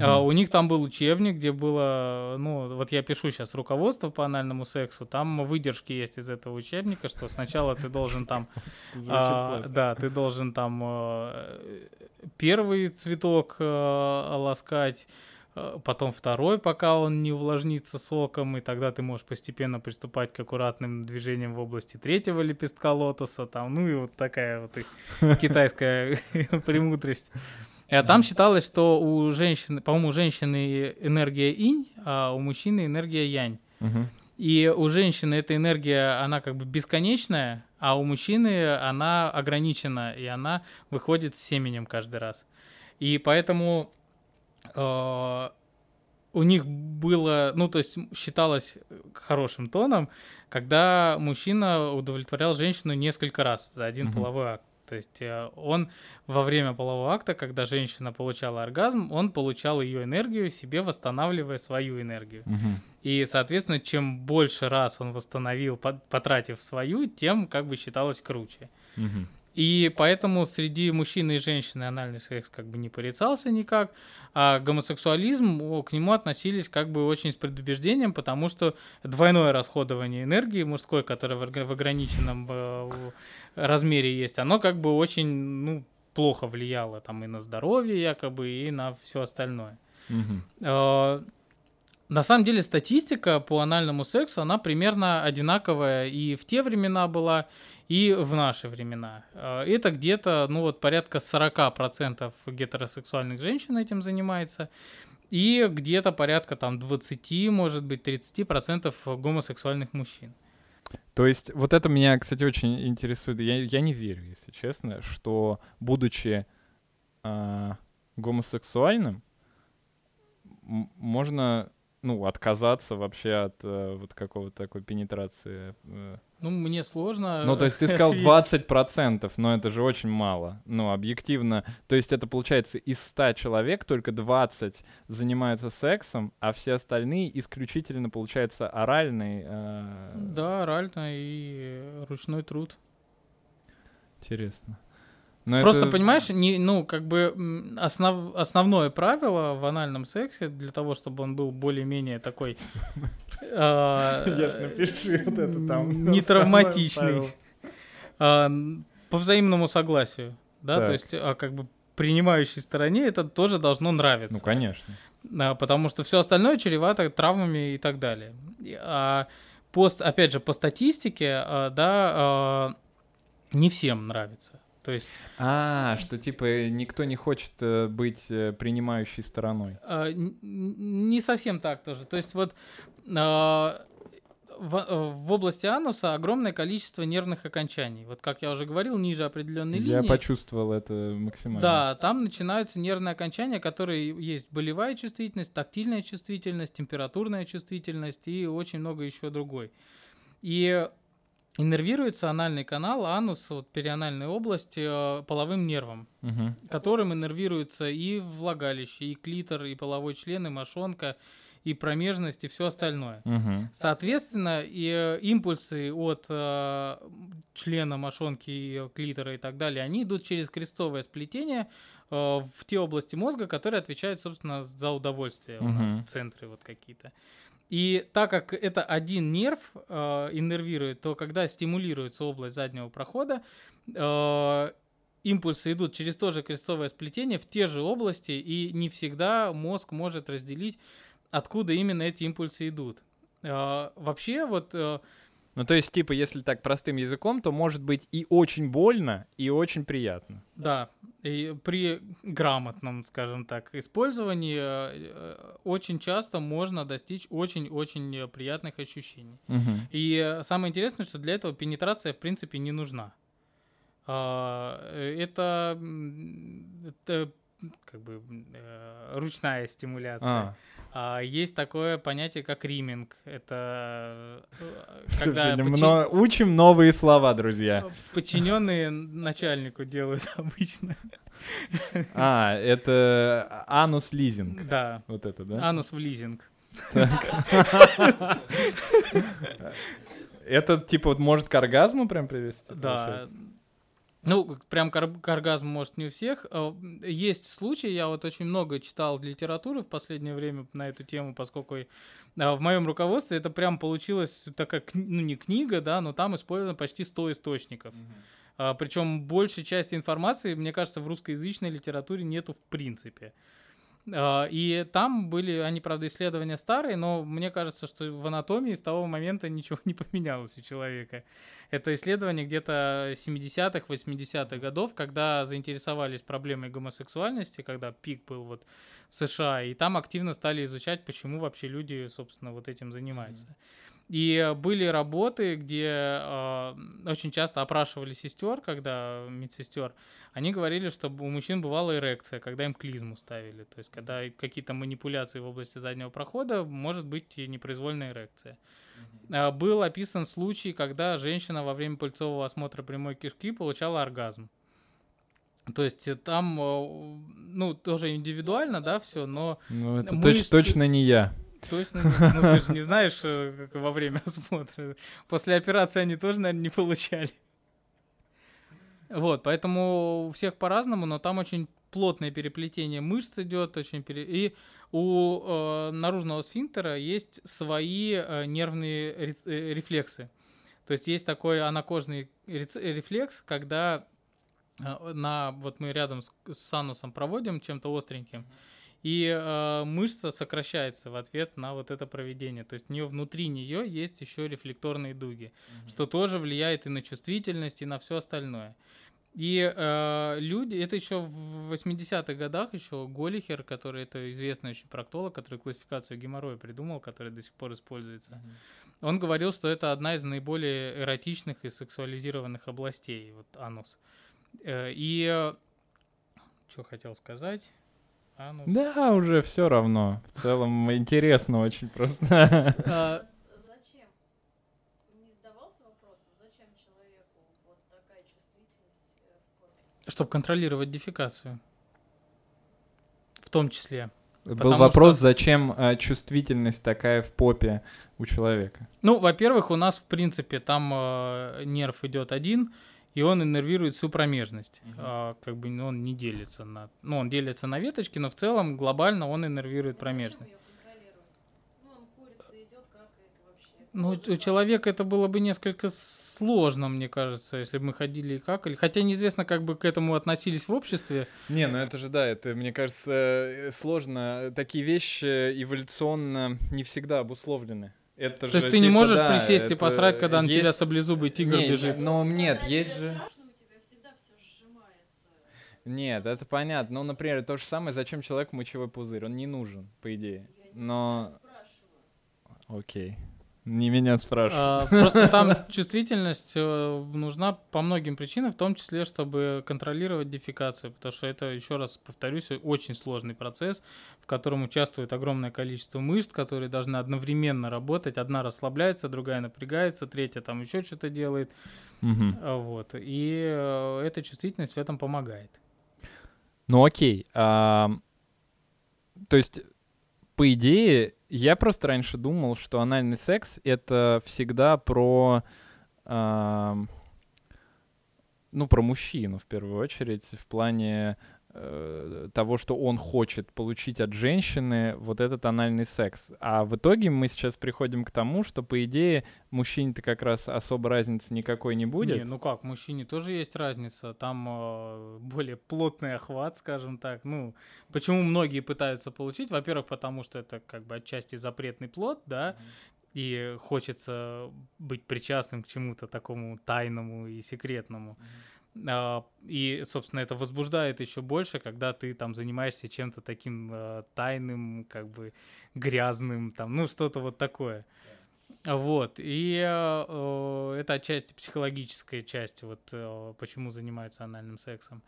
А, У них там был учебник, где было, ну, вот я пишу сейчас руководство по анальному сексу, там выдержки есть из этого учебника, что сначала ты должен там, [LAUGHS] а, да, ты должен там э, первый цветок ласкать, потом второй, пока он не увлажнится соком, и тогда ты можешь постепенно приступать к аккуратным движениям в области третьего лепестка лотоса, там, ну и вот такая вот их [LAUGHS] китайская [LAUGHS] премудрость. А там считалось, что у женщины, по-моему, у женщины энергия инь, а у мужчины энергия янь. Мгм. И у женщины эта энергия, она как бы бесконечная, а у мужчины она ограничена, и она выходит с семенем каждый раз. И поэтому э, у них было, ну, то есть считалось хорошим тоном, когда мужчина удовлетворял женщину несколько раз за один Мгм. половой акт. То есть э, он во время полового акта, когда женщина получала оргазм, он получал ее энергию, себе восстанавливая свою энергию. Мгм. И, соответственно, чем больше раз он восстановил, по- потратив свою, тем как бы считалось круче. Мгм. И поэтому среди мужчины и женщины анальный секс как бы не порицался никак, а гомосексуализм, к нему относились как бы очень с предубеждением, потому что двойное расходование энергии мужской, которое в ограниченном э, размере есть, оно как бы очень, ну, плохо влияло там и на здоровье якобы, и на все остальное. Э, На самом деле статистика по анальному сексу, она примерно одинаковая и в те времена была, и в наши времена. Э, Это где-то, ну вот, порядка 40% гетеросексуальных женщин этим занимается, и где-то порядка там 20, может быть, 30% гомосексуальных мужчин. То есть вот это меня, кстати, очень интересует. Я, я не верю, если честно, что будучи а, гомосексуальным, можно ну, отказаться вообще от э, вот какого-то такой пенетрации. э. Ну, мне сложно... Ну, то есть ты сказал ответить. 20%, но это же очень мало. Ну, объективно. То есть это получается из 100 человек только 20 занимаются сексом, а все остальные исключительно, получается, оральный. э, Да, орально и ручной труд. Интересно. Но Просто, это- понимаешь, не, ну, как бы основ, основное правило в анальном сексе для того, чтобы он был более-менее такой... [LAUGHS] а, Я ж напиши вот это там. Не Основное травматичный. правило. а, По взаимному согласию, да, то есть, а, как бы принимающей стороне это тоже должно нравиться. Ну, конечно. Потому что все остальное чревато травмами и так далее. А пост, опять же, по статистике, да, не всем нравится. То есть А, что типа никто не хочет э, быть э, принимающей стороной. а, не совсем так тоже. То есть вот а, в, э, в области ануса огромное количество нервных окончаний. Вот как я уже говорил, ниже определенной Я линии. почувствовал это максимально. Да, там начинаются нервные окончания, которые есть болевая чувствительность, тактильная чувствительность, температурная чувствительность и очень много еще другой. И иннервируется анальный канал, анус, вот перианальная область, э, половым нервом, Мгм. которым иннервируется и влагалище, и клитор, и половой член, и мошонка, и промежность, и все остальное. Мгм. Соответственно, и э, импульсы от э, члена мошонки, и э, клитора и так далее, они идут через крестцовое сплетение э, в те области мозга, которые отвечают, собственно, за удовольствие у нас центры вот какие-то. И так как это один нерв э, иннервирует, то когда стимулируется область заднего прохода, э, импульсы идут через то же крестцовое сплетение в те же области, и не всегда мозг может разделить, откуда именно эти импульсы идут. Э, вообще, вот э, Ну, то есть, типа, если так простым языком, то может быть и очень больно, и очень приятно. Да, и при грамотном, скажем так, использовании э, э, очень часто можно достичь очень-очень приятных ощущений. Мгм. И самое интересное, что для этого пенетрация, в принципе, не нужна. А, э, Это, это как бы ручная стимуляция. А есть такое понятие, как риминг. Это э, [LAUGHS] когда сегодня подчин- учим новые слова, друзья. [LAUGHS] подчиненные начальнику делают [LAUGHS] обычно. А, это анус лизинг. Да. Вот это, да? Анус в лизинг. Это, типа, вот может к оргазму прям привести? Да. получается? Ну, прям к, ор- к оргазму, может, не у всех. М, Есть случаи, я вот очень много читал литературы в последнее время на эту тему, поскольку а, в моем руководстве это прям получилось такая, ну, не книга, да, но там использовано почти 100 источников. А, причем большей части информации, мне кажется, в русскоязычной литературе нету в принципе. И там были, они, правда, исследования старые, но мне кажется, что в анатомии с того момента ничего [LAUGHS] не поменялось у человека. Это исследование где-то 70-х, 80-х годов, когда заинтересовались проблемой гомосексуальности, когда пик был вот в США, и там активно стали изучать, почему вообще люди, собственно, вот этим занимаются. И э, были работы, где э, очень часто опрашивали сестер, когда медсестер, они говорили, что у мужчин бывала эрекция, когда им клизму ставили. То есть, когда какие-то манипуляции в области заднего прохода, может быть и непроизвольная эрекция. А, Был описан случай, когда женщина во время пыльцового осмотра прямой кишки получала оргазм. То есть э, там, э, ну, тоже индивидуально, да, все, но Ну, это Мышцы- точ- точно не я. Точно, ну, ты же не знаешь, э, как во время [LAUGHS] осмотра. После операции они тоже, наверное, не получали. Вот, поэтому у всех по-разному, но там очень плотное переплетение мышц идет, очень пере... и у э, наружного сфинктера есть свои э, нервные э, рефлексы. То есть есть такой анакожный рефлекс, когда э, на вот мы рядом с, с анусом проводим чем-то остреньким, и э, мышца сокращается в ответ на вот это проведение. То есть у нее внутри нее есть еще рефлекторные дуги, что тоже влияет и на чувствительность, и на все остальное. И э, люди, это еще в 80-х годах еще Голихер, который это известный очень проктолог, который классификацию геморроя придумал, который до сих пор используется. Он говорил, что это одна из наиболее эротичных и сексуализированных областей, вот анус. Э, и что хотел сказать? Анус. Да, уже все равно. В целом интересно очень просто. [LAUGHS] А, Зачем? Не задавался вопросом, зачем человеку вот такая чувствительность э, в попе? чтобы контролировать дефекацию. В том числе. Был Потому вопрос, что- зачем э, чувствительность такая в попе у человека? Ну, во-первых, у нас, в принципе, там э, нерв идет один, и он иннервирует всю промежность. Мгм. А, как бы он не делится на... Ну, он делится на веточки, но в целом глобально он иннервирует Ну, промежность. Ну. Ну, у человека это было бы несколько сложно, мне кажется, если бы мы ходили и какали. Хотя неизвестно, как бы к этому относились в обществе. Не, ну это же да, это, мне кажется, э, сложно. Такие вещи эволюционно не всегда обусловлены. Это То же, есть ты не типа, можешь да, присесть и это посрать, когда на тебя есть- саблезубый тигр Не, бежит. Ну, нет, Когда есть же... страшно, у тебя всегда все сжимается. Нет, это понятно. Ну, например, то же самое, зачем человеку мочевой пузырь? Он не нужен, по идее. Я не Но... тебя спрашиваю. Не меня спрашивай. А, Просто там чувствительность э, нужна по многим причинам, в том числе, чтобы контролировать дефекацию, потому что это, еще раз повторюсь, очень сложный процесс, в котором участвует огромное количество мышц, которые должны одновременно работать. Одна расслабляется, другая напрягается, третья там еще что-то делает. А, Вот. И э, эта чувствительность в этом помогает. Ну окей. ам, то есть, по идее, я просто раньше думал, что анальный секс это всегда про, ам, ну, про мужчину в первую очередь, в плане э, того, что он хочет получить от женщины вот этот анальный секс. А в итоге мы сейчас приходим к тому, что, по идее, мужчине-то как раз особо разницы никакой не будет. Не, ну как, мужчине тоже есть разница. Там э, более плотный охват, скажем так. Ну, почему многие пытаются получить? Во-первых, потому что это как бы отчасти запретный плод, да, и хочется быть причастным к чему-то такому тайному и секретному. А, И, собственно, это возбуждает еще больше, когда ты там занимаешься чем-то таким э, тайным, как бы грязным, там, ну, что-то вот такое. Вот. И э, э, это отчасти психологическая часть, вот э, почему занимаются анальным сексом.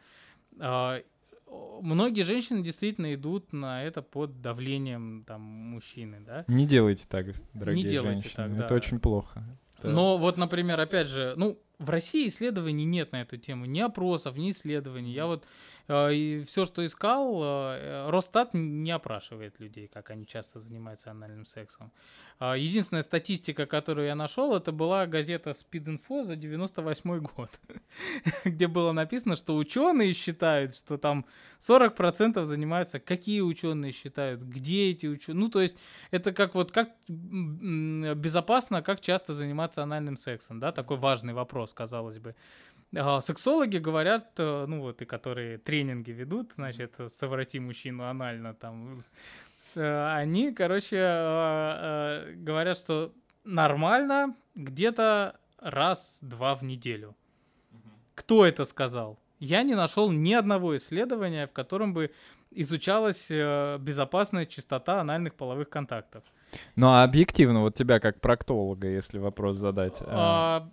А, о, Многие женщины действительно идут на это под давлением там мужчины, да. Не делайте так, дорогие делайте женщины. так, Это да. очень плохо. Это- Но вот, например, опять же, ну, в России исследований нет на эту тему, ни опросов, ни исследований. Я вот и все, что искал, э, Росстат не опрашивает людей, как они часто занимаются анальным сексом. Единственная статистика, которую я нашел, это была газета Speed Info за 98 год, [LAUGHS] где было написано, что ученые считают, что там 40% занимаются. Какие ученые считают? Где эти ученые? Ну, то есть это как вот как безопасно, как часто заниматься анальным сексом, да? Такой важный вопрос, казалось бы. А, Сексологи говорят, э, ну вот и которые тренинги ведут, значит, соврати мужчину анально там, э, они, короче, э, говорят, что нормально где-то раз-два в неделю. Кто это сказал? Я не нашел ни одного исследования, в котором бы изучалась безопасная чистота анальных половых контактов. Ну, а объективно, вот тебя как проктолога, если вопрос задать. А,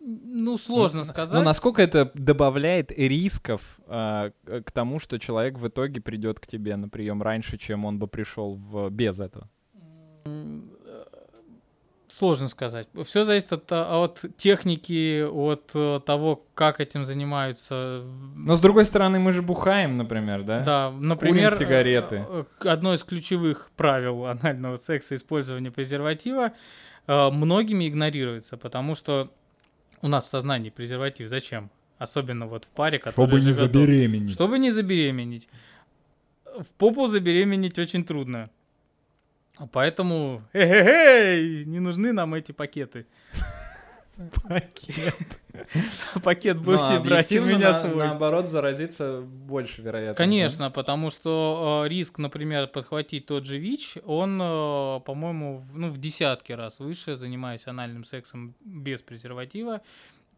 ну, сложно сказать. Ну, насколько это добавляет рисков а, к тому, что человек в итоге придет к тебе на прием раньше, чем он бы пришел в... без этого? Э, Сложно сказать. Все зависит от, а, от техники, от э, того, как этим занимаются. Но с другой стороны, мы же бухаем, например, да? Да, например, сигареты. э, э, одно из ключевых правил анального секса использование презерватива э, многими игнорируется, потому что у нас в сознании презерватив зачем? Особенно вот в паре, которая живет дол- забеременеть. Чтобы не забеременеть. В попу забеременеть очень трудно. Поэтому, эй, не нужны нам эти пакеты. Пакет. [LAUGHS] Пакет Ну, будете а брать у меня на- свой. Наоборот, заразиться больше вероятно. Конечно, потому что э, риск, например, подхватить тот же ВИЧ, он, э, по-моему, в, ну, в десятки раз выше, занимаясь анальным сексом без презерватива,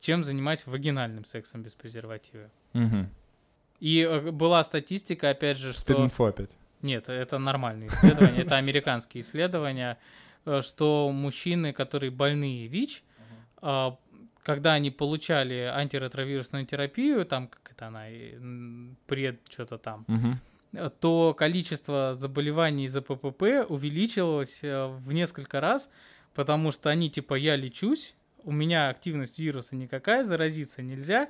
чем занимаясь вагинальным сексом без презерватива. Угу. И э, была статистика, опять же, что... Спидинфо опять. Нет, это нормальные исследования, это американские исследования, что мужчины, которые больные ВИЧ, когда они получали антиретровирусную терапию, там, как это она, пред что-то там, э, то количество заболеваний из-за ППП увеличилось э, в несколько раз, потому что они типа «я лечусь», у меня активность вируса никакая, заразиться нельзя,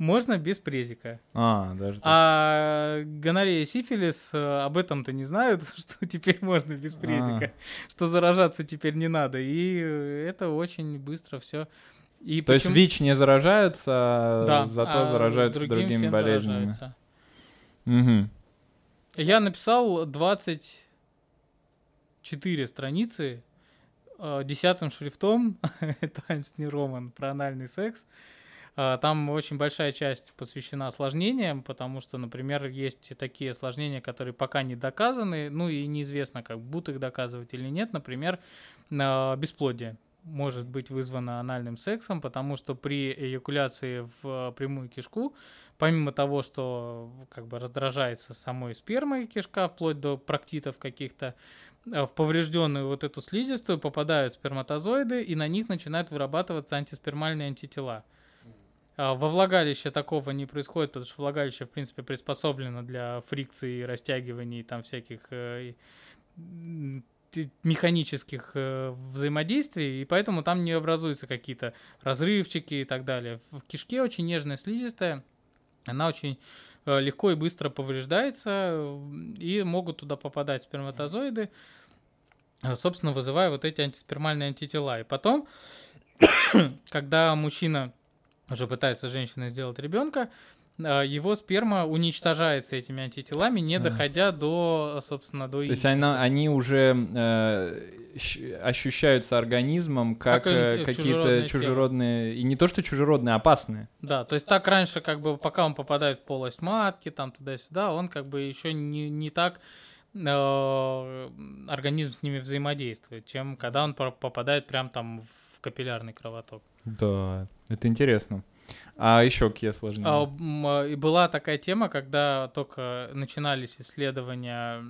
можно без презика. А, даже так. А гонорея и сифилис э, об этом-то не знают, [LAUGHS] что теперь можно без презика, что заражаться теперь не надо. И это очень быстро все. И То есть почему- ВИЧ не заражаются, а да, зато а заражаются другим другими болезнями. заражаются. Мгм. Я написал 24 страницы э, десятым шрифтом Times New Roman про анальный секс. А, Там очень большая часть посвящена осложнениям, потому что, например, есть такие осложнения, которые пока не доказаны, ну и неизвестно, как будут их доказывать или нет. Например, а, бесплодие может быть вызвано анальным сексом, потому что при эякуляции в прямую кишку, помимо того, что как бы раздражается самой спермой кишка, вплоть до проктитов каких-то, э, в поврежденную вот эту слизистую попадают сперматозоиды, и на них начинают вырабатываться антиспермальные антитела. А Во влагалище такого не происходит, потому что влагалище, в принципе, приспособлено для фрикции, растягиваний, там всяких э, механических э, взаимодействий, и поэтому там не образуются какие-то разрывчики и так далее. В кишке очень нежная слизистая, она очень э, легко и быстро повреждается, и могут туда попадать сперматозоиды, э, собственно, вызывая вот эти антиспермальные антитела. И потом, [COUGHS] когда мужчина уже пытается с женщиной сделать ребенка, э, его сперма уничтожается этими антителами, не доходя до, собственно, до То есть она, они уже э, ощущаются организмом как, Как э, какие-то чужеродное тело. чужеродные, и не то что чужеродные, а опасные. Да, то есть так раньше, как бы, пока он попадает в полость матки, там туда-сюда, он как бы еще не, не так э, организм с ними взаимодействует, чем когда он по- попадает прям там в капиллярный кровоток. Да, это интересно. А еще какие осложнения? А, а, и была такая тема, когда только начинались исследования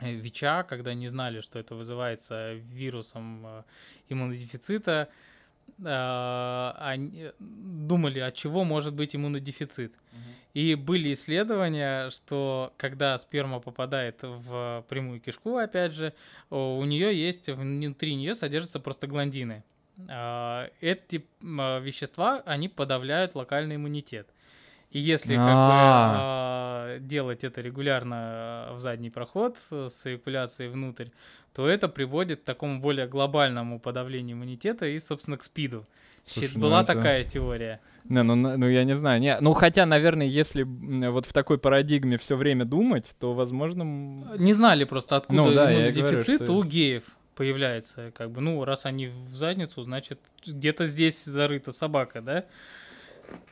э, ВИЧа, когда не знали, что это вызывается вирусом э, иммунодефицита, а, они думали, от чего может быть иммунодефицит. И были исследования, что когда сперма попадает в прямую кишку, опять же, у нее есть, внутри нее содержатся простагландины. А, Эти м, а, вещества, они подавляют локальный иммунитет. И если как бы А. а, делать это регулярно а, в задний проход э, с эякуляцией внутрь, то это приводит к такому более глобальному подавлению иммунитета и, собственно, к СПИДу. Слушай, ну Была это- такая теория. Не, ну, на- ну я не знаю. Не, ну хотя, наверное, если вот в такой парадигме все время думать, то, возможно... Не знали просто, откуда Ну да, иммунодефицит говорю, что- у геев появляется. Как бы, ну, раз они в задницу, значит, где-то здесь зарыта собака, да?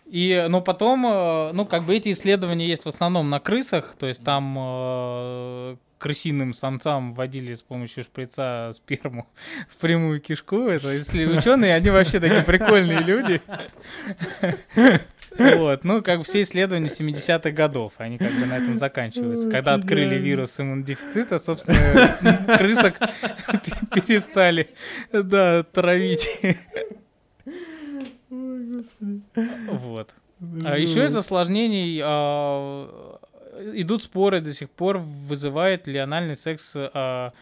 И, но потом, э, ну, как бы эти исследования есть в основном на крысах, то есть там э, крысиным самцам вводили с помощью шприца сперму [LAUGHS] в прямую кишку. Это если ученые, они вообще такие прикольные люди. [LAUGHS] Вот, ну, как бы все исследования 70-х годов, они как бы на этом заканчиваются. Когда открыли вирус иммунодефицита, собственно, крысок [LAUGHS] перестали, да, травить. Вот. А еще из осложнений а, идут споры до сих пор, вызывает ли анальный секс а,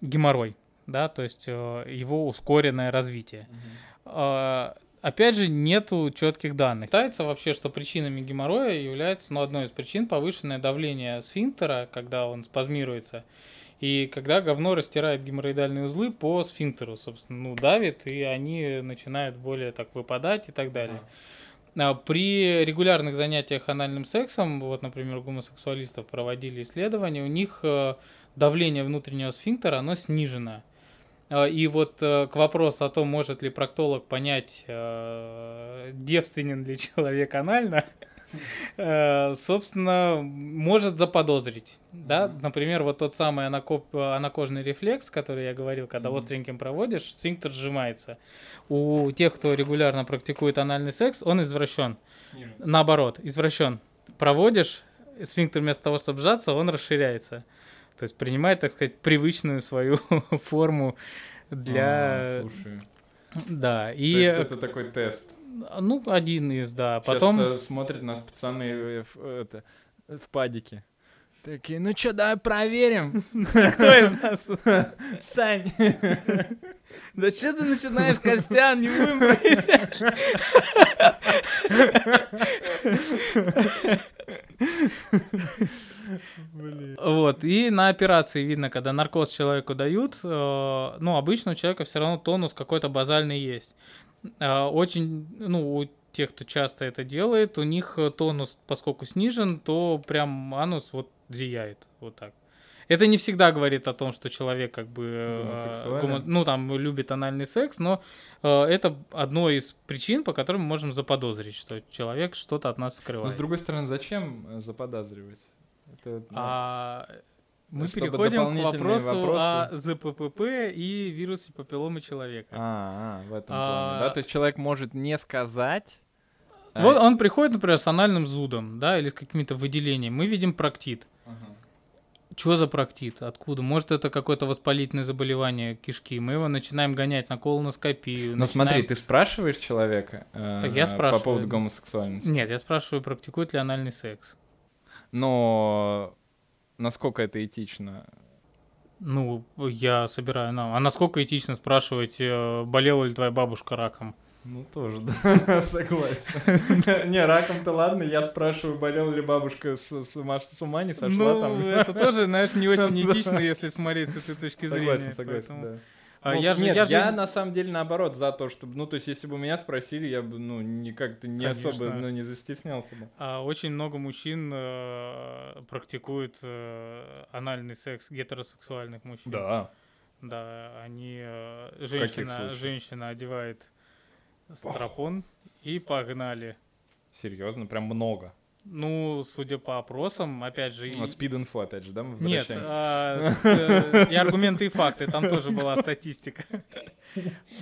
геморрой, да, то есть а, его ускоренное развитие. А, Опять же, нету четких данных. Считается вообще, что причинами геморроя является, ну, одной из причин повышенное давление сфинктера, когда он спазмируется, и когда говно растирает геморроидальные узлы по сфинктеру, собственно, ну, давит, и они начинают более так выпадать и так далее. А При регулярных занятиях анальным сексом, вот, например, гомосексуалистов проводили исследования, у них э, давление внутреннего сфинктера, оно снижено. А, И вот э, к вопросу о том, может ли проктолог понять, э, девственен ли [LAUGHS] человек анально, [LAUGHS] э, собственно, может заподозрить. Да? Например, вот тот самый анакоп- анакожный рефлекс, который я говорил, когда остреньким проводишь, сфинктер сжимается. У тех, кто регулярно практикует анальный секс, он извращен. Наоборот, извращен. Проводишь, сфинктер вместо того, чтобы сжаться, он расширяется. То есть принимает, так сказать, привычную свою [LAUGHS] форму для... А, слушай. Да, То и... есть это такой тест. Ну, один из, да. Сейчас, Потом... э, смотрят нас пацаны э, в, э, это, в падике. Такие, ну чё, давай проверим. [LAUGHS] Кто из нас? Сань. [LAUGHS] Да что ты начинаешь, Костян, не будем проверять. Вот, и на операции видно, когда наркоз человеку дают, э, ну, обычно у человека все равно тонус какой-то базальный есть. Э, Очень, ну, у тех, кто часто это делает, у них тонус, поскольку снижен, то прям анус вот зияет, вот так. Это не всегда говорит о том, что человек как бы, э, гомо- ну, там, любит анальный секс, но э, это одно из причин, по которым мы можем заподозрить, что человек что-то от нас Но скрывает. с другой стороны, зачем заподозривать? Это, ну, А, мы переходим к вопросу вопросы. о ЗППП и вирусе папилломы человека. а, а, в этом А, плане, да? То есть человек может не сказать... а, Вот он приходит, например, с анальным зудом, да, или с какими-то выделениями. Мы видим проктит. ага. Что за проктит? Откуда? Может, это какое-то воспалительное заболевание кишки. Мы его начинаем гонять на колоноскопию. Смотри, начинаем- ты спрашиваешь человека э, Я спрашиваю. по поводу гомосексуальности? Нет, я спрашиваю, практикует ли анальный секс. Но насколько это этично? Ну, я собираю нам. А насколько этично спрашивать, э, болела ли твоя бабушка раком? Ну, тоже, да, [LAUGHS] согласен. [LAUGHS] Не, раком-то ладно, я спрашиваю, болела ли бабушка с, с, ума, с ума не сошла ну, там. это тоже, знаешь, не очень [LAUGHS] этично, если смотреть с этой точки зрения. Согласен, согласен, поэтому- да. Ну, я же, нет, я же- на самом деле наоборот за то, чтобы, ну то есть если бы меня спросили, я бы, ну не как-то не особо, Конечно. ну не застеснялся бы. а, очень много мужчин э, практикуют э, анальный секс гетеросексуальных мужчин. Да, они э, женщина, женщина одевает стропон и погнали. Серьезно, прям много. Ну, судя по опросам, опять же, и- Вот спид-инфо, опять же, да, мы Нет, а, э, и аргументы и факты, там тоже была статистика.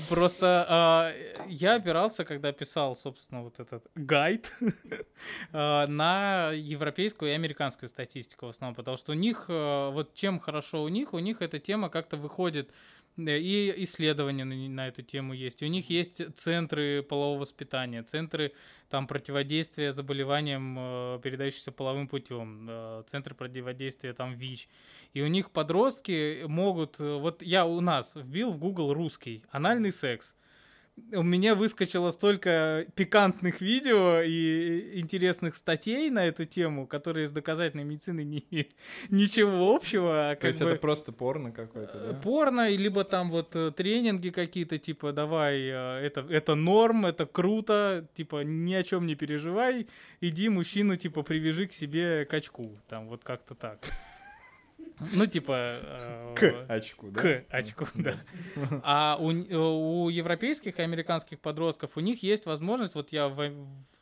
Просто а, я опирался, когда писал, собственно, вот этот гайд а, на европейскую и американскую статистику в основном, потому что у них, а, вот чем хорошо у них, у них эта тема как-то выходит, и исследования на, на эту тему есть. У них есть центры полового воспитания, центры там противодействия заболеваниям, э, передающимся половым путем, э, центры противодействия там ВИЧ. И у них подростки могут... э, Вот я у нас вбил в Google русский анальный секс. У меня выскочило столько пикантных видео и интересных статей на эту тему, которые с доказательной медициной не [LAUGHS] ничего общего. а То есть бы- это просто порно какое-то, Э, да? Порно, либо там вот э, тренинги какие-то, типа, давай, э, это, это норм, это круто, типа, ни о чем не переживай, иди мужчину, типа, привяжи к себе качку, там, вот как-то так. Ну, типа... э, К очку, да? К очку, да. А у, э, у европейских и американских подростков у них есть возможность, вот я в,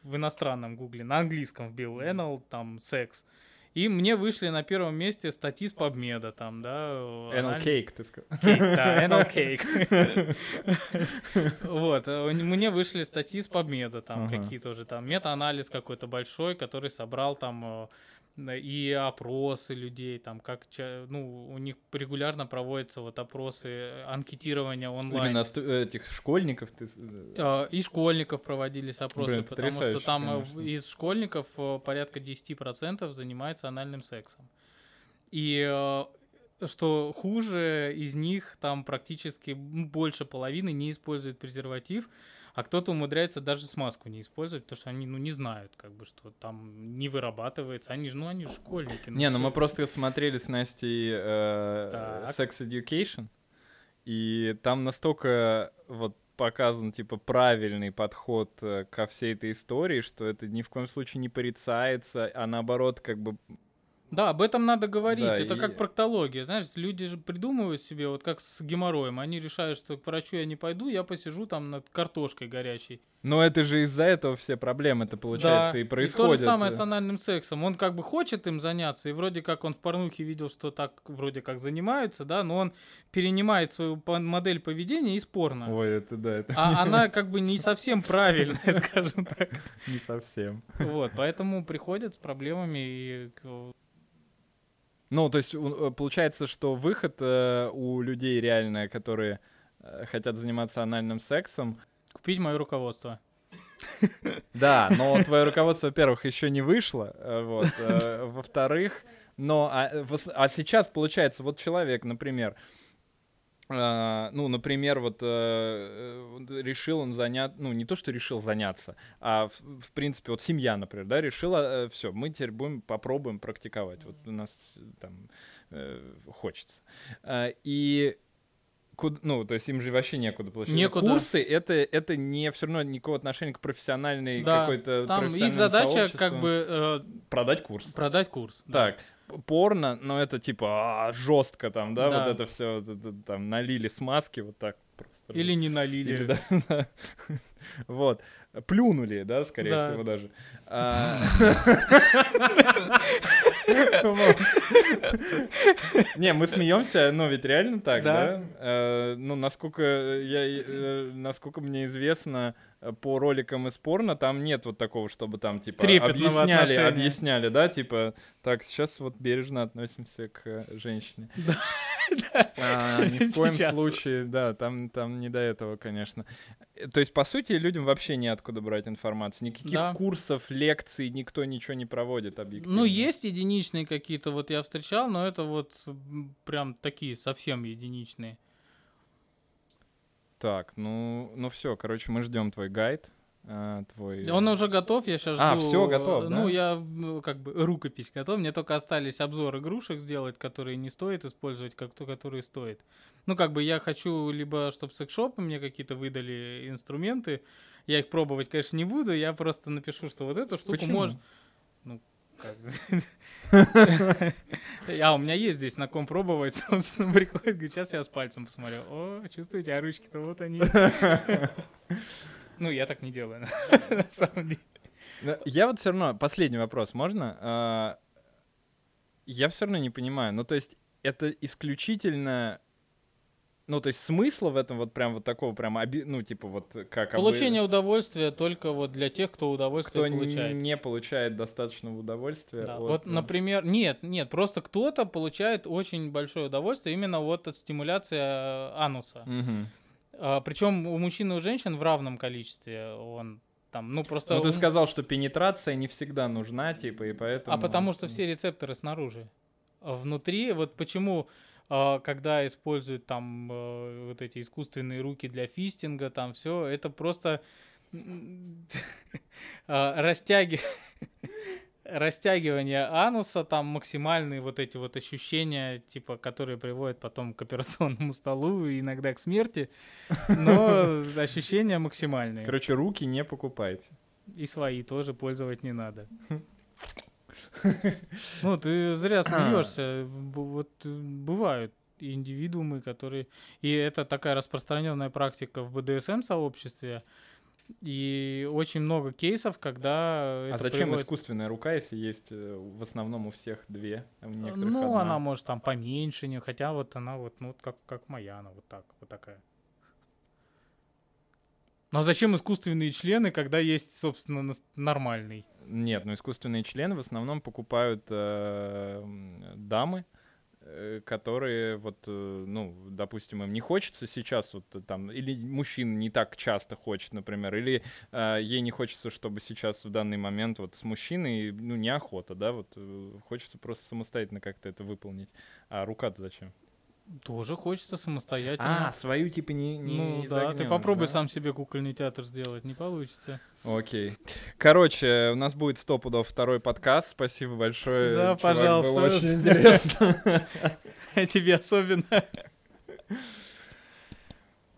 иностранном гугле, на английском вбил, anal, там, секс, и мне вышли на первом месте статьи с PubMed, там, да. Anal анальный- cake, ты сказал. Кейк, да, [LAUGHS] anal cake. [LAUGHS] Вот, э, мне вышли статьи с PubMed, там Ага. какие-то уже там мета-анализ какой-то большой, который собрал там э, и опросы людей, там как, ну, у них регулярно проводятся вот опросы, э, анкетирование онлайн. Именно этих школьников ты... э, Э, И школьников проводились опросы, Блин, потому что там э, конечно. из школьников порядка 10% занимается анальным сексом. И что хуже, из них там практически больше половины не использует презерватив, а кто-то умудряется даже смазку не использовать, потому что они ну, не знают, как бы, что там не вырабатывается. Они же, ну, они же школьники. Не, ну мы просто смотрели с Настей э. Sex Education, и там настолько вот показан, типа, правильный подход э, ко всей этой истории, что это ни в коем случае не порицается, а наоборот, как бы... Да, об этом надо говорить. Да, это и- как проктология. Знаешь, люди же придумывают себе, вот как с геморроем. Они решают, что к врачу я не пойду, я посижу там над картошкой горячей. Но это же из-за этого все проблемы-то, получается, да. и то происходят. же самое э. с анальным сексом. Он как бы хочет им заняться, и вроде как он в порнухе видел, что так вроде как занимаются, да, но он перенимает свою модель поведения из порно. Ой, это да, это А она [LAUGHS] как бы не совсем правильная, [LAUGHS] скажем так. не совсем. Вот, поэтому приходят с проблемами и Ну, то есть э, получается, что выход э, у людей реально, которые э, хотят заниматься анальным сексом, купить мое руководство. [LAUGHS] Да, но твое руководство, во-первых, еще не вышло, э, вот, э, во-вторых, но а, а сейчас получается, вот человек, например, ну, например, вот э, э, решил он заняться, ну, не то, что решил заняться, а в, в принципе, вот семья, например, да, решила, все, мы теперь будем, попробуем практиковать, вот у нас э, там э, хочется. Э, И ну, то есть им же вообще некуда получать. Некуда. Курсы это, это не все равно никакого отношения к профессиональной Да, какой-то Там их задача как бы э, продать курс. продать курс. да. Так, порно, но это типа жестко там, да, Да. вот это все там налили смазки вот так просто. Или не налили. Или, да, [LAUGHS] да. Вот. Плюнули, да, скорее Да. всего, даже. [LAUGHS] Не, мы смеемся, но ведь реально так, Да. да? Э, Ну, насколько я, э, насколько мне известно, э, по роликам из порно там нет вот такого, чтобы там, типа, Трепетного объясняли, отношения. объясняли, да, типа, так, сейчас вот бережно относимся к женщине. [LAUGHS] А, Ни в коем случае, да, там, там не до этого, конечно. То есть, по сути, людям вообще неоткуда брать информацию. Никаких Да. курсов, лекций никто ничего не проводит объективно. Ну, есть единичные какие-то, вот я встречал, но это вот прям такие совсем единичные. Так, ну, ну все, короче, мы ждем твой гайд. А, твой... Он уже готов, я сейчас А, жду. всё готов, э, да? Ну, я как бы рукопись готов. Мне только остались обзор игрушек сделать, которые не стоит использовать, как то, которые стоит. Ну, как бы я хочу либо, чтобы секшопы мне какие-то выдали инструменты. Я их пробовать, конечно, не буду. Я просто напишу, что вот эту штуку Почему? можно... Ну, как... [LAUGHS] А, у меня есть здесь на ком пробовать, [LAUGHS] собственно, приходит, говорит, сейчас я с пальцем посмотрел. О, чувствуете, а ручки-то вот они. [LAUGHS] Ну, я так не делаю, [LAUGHS] на самом деле. Но Я вот все равно, последний вопрос, можно? А, Я все равно не понимаю. Ну, то есть, это исключительно... Ну, то есть, смысла в этом вот прям вот такого прям, оби- ну, типа вот как... обы- Получение удовольствия только вот для тех, кто удовольствие кто получает. не получает достаточного удовольствия. Да, от, Вот, э, например, нет, нет, просто кто-то получает очень большое удовольствие именно вот от стимуляции э, ануса. Мгм. Причем у мужчин и у женщин в равном количестве он там, ну просто... Ну, ты сказал, что пенетрация не всегда нужна, типа, и поэтому... А потому что все рецепторы снаружи. А Внутри, вот почему а, когда используют там э, вот эти искусственные руки для фистинга, там все, это просто [LAUGHS] а, растяги... [LAUGHS] растягивание ануса, там максимальные вот эти вот ощущения, типа, которые приводят потом к операционному столу и иногда к смерти, но [LAUGHS] ощущения максимальные. Короче, руки не покупайте. И свои тоже пользовать не надо. [LAUGHS] Ну, ты зря [CLEARS THROAT] смеешься. Вот э, бывают индивидуумы, которые... И это такая распространенная практика в БДСМ-сообществе. И очень много кейсов, когда А зачем приводит- искусственная рука, если есть э, в основном у всех две, а у некоторых Ну, одна? она может там поменьше, не, хотя вот она вот, ну, как, как моя, она вот так, вот такая. Ну а зачем искусственные члены, когда есть, собственно, нормальный? Нет, ну искусственные члены в основном покупают э, дамы, э, которые вот, э, ну, допустим, им не хочется сейчас вот э, там, или мужчина не так часто хочет, например, или э, ей не хочется, чтобы сейчас в данный момент вот с мужчиной, ну, неохота, да, вот э, хочется просто самостоятельно как-то это выполнить. А рука-то зачем? Тоже хочется самостоятельно. А, свою типа не, не ну да, ты попробуй да? сам себе кукольный театр сделать, не получится. Окей. Короче, у нас будет сто пудов второй подкаст. Спасибо большое. Да, чувак, пожалуйста. Было очень интересно. А [LAUGHS] тебе особенно.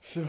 Всё.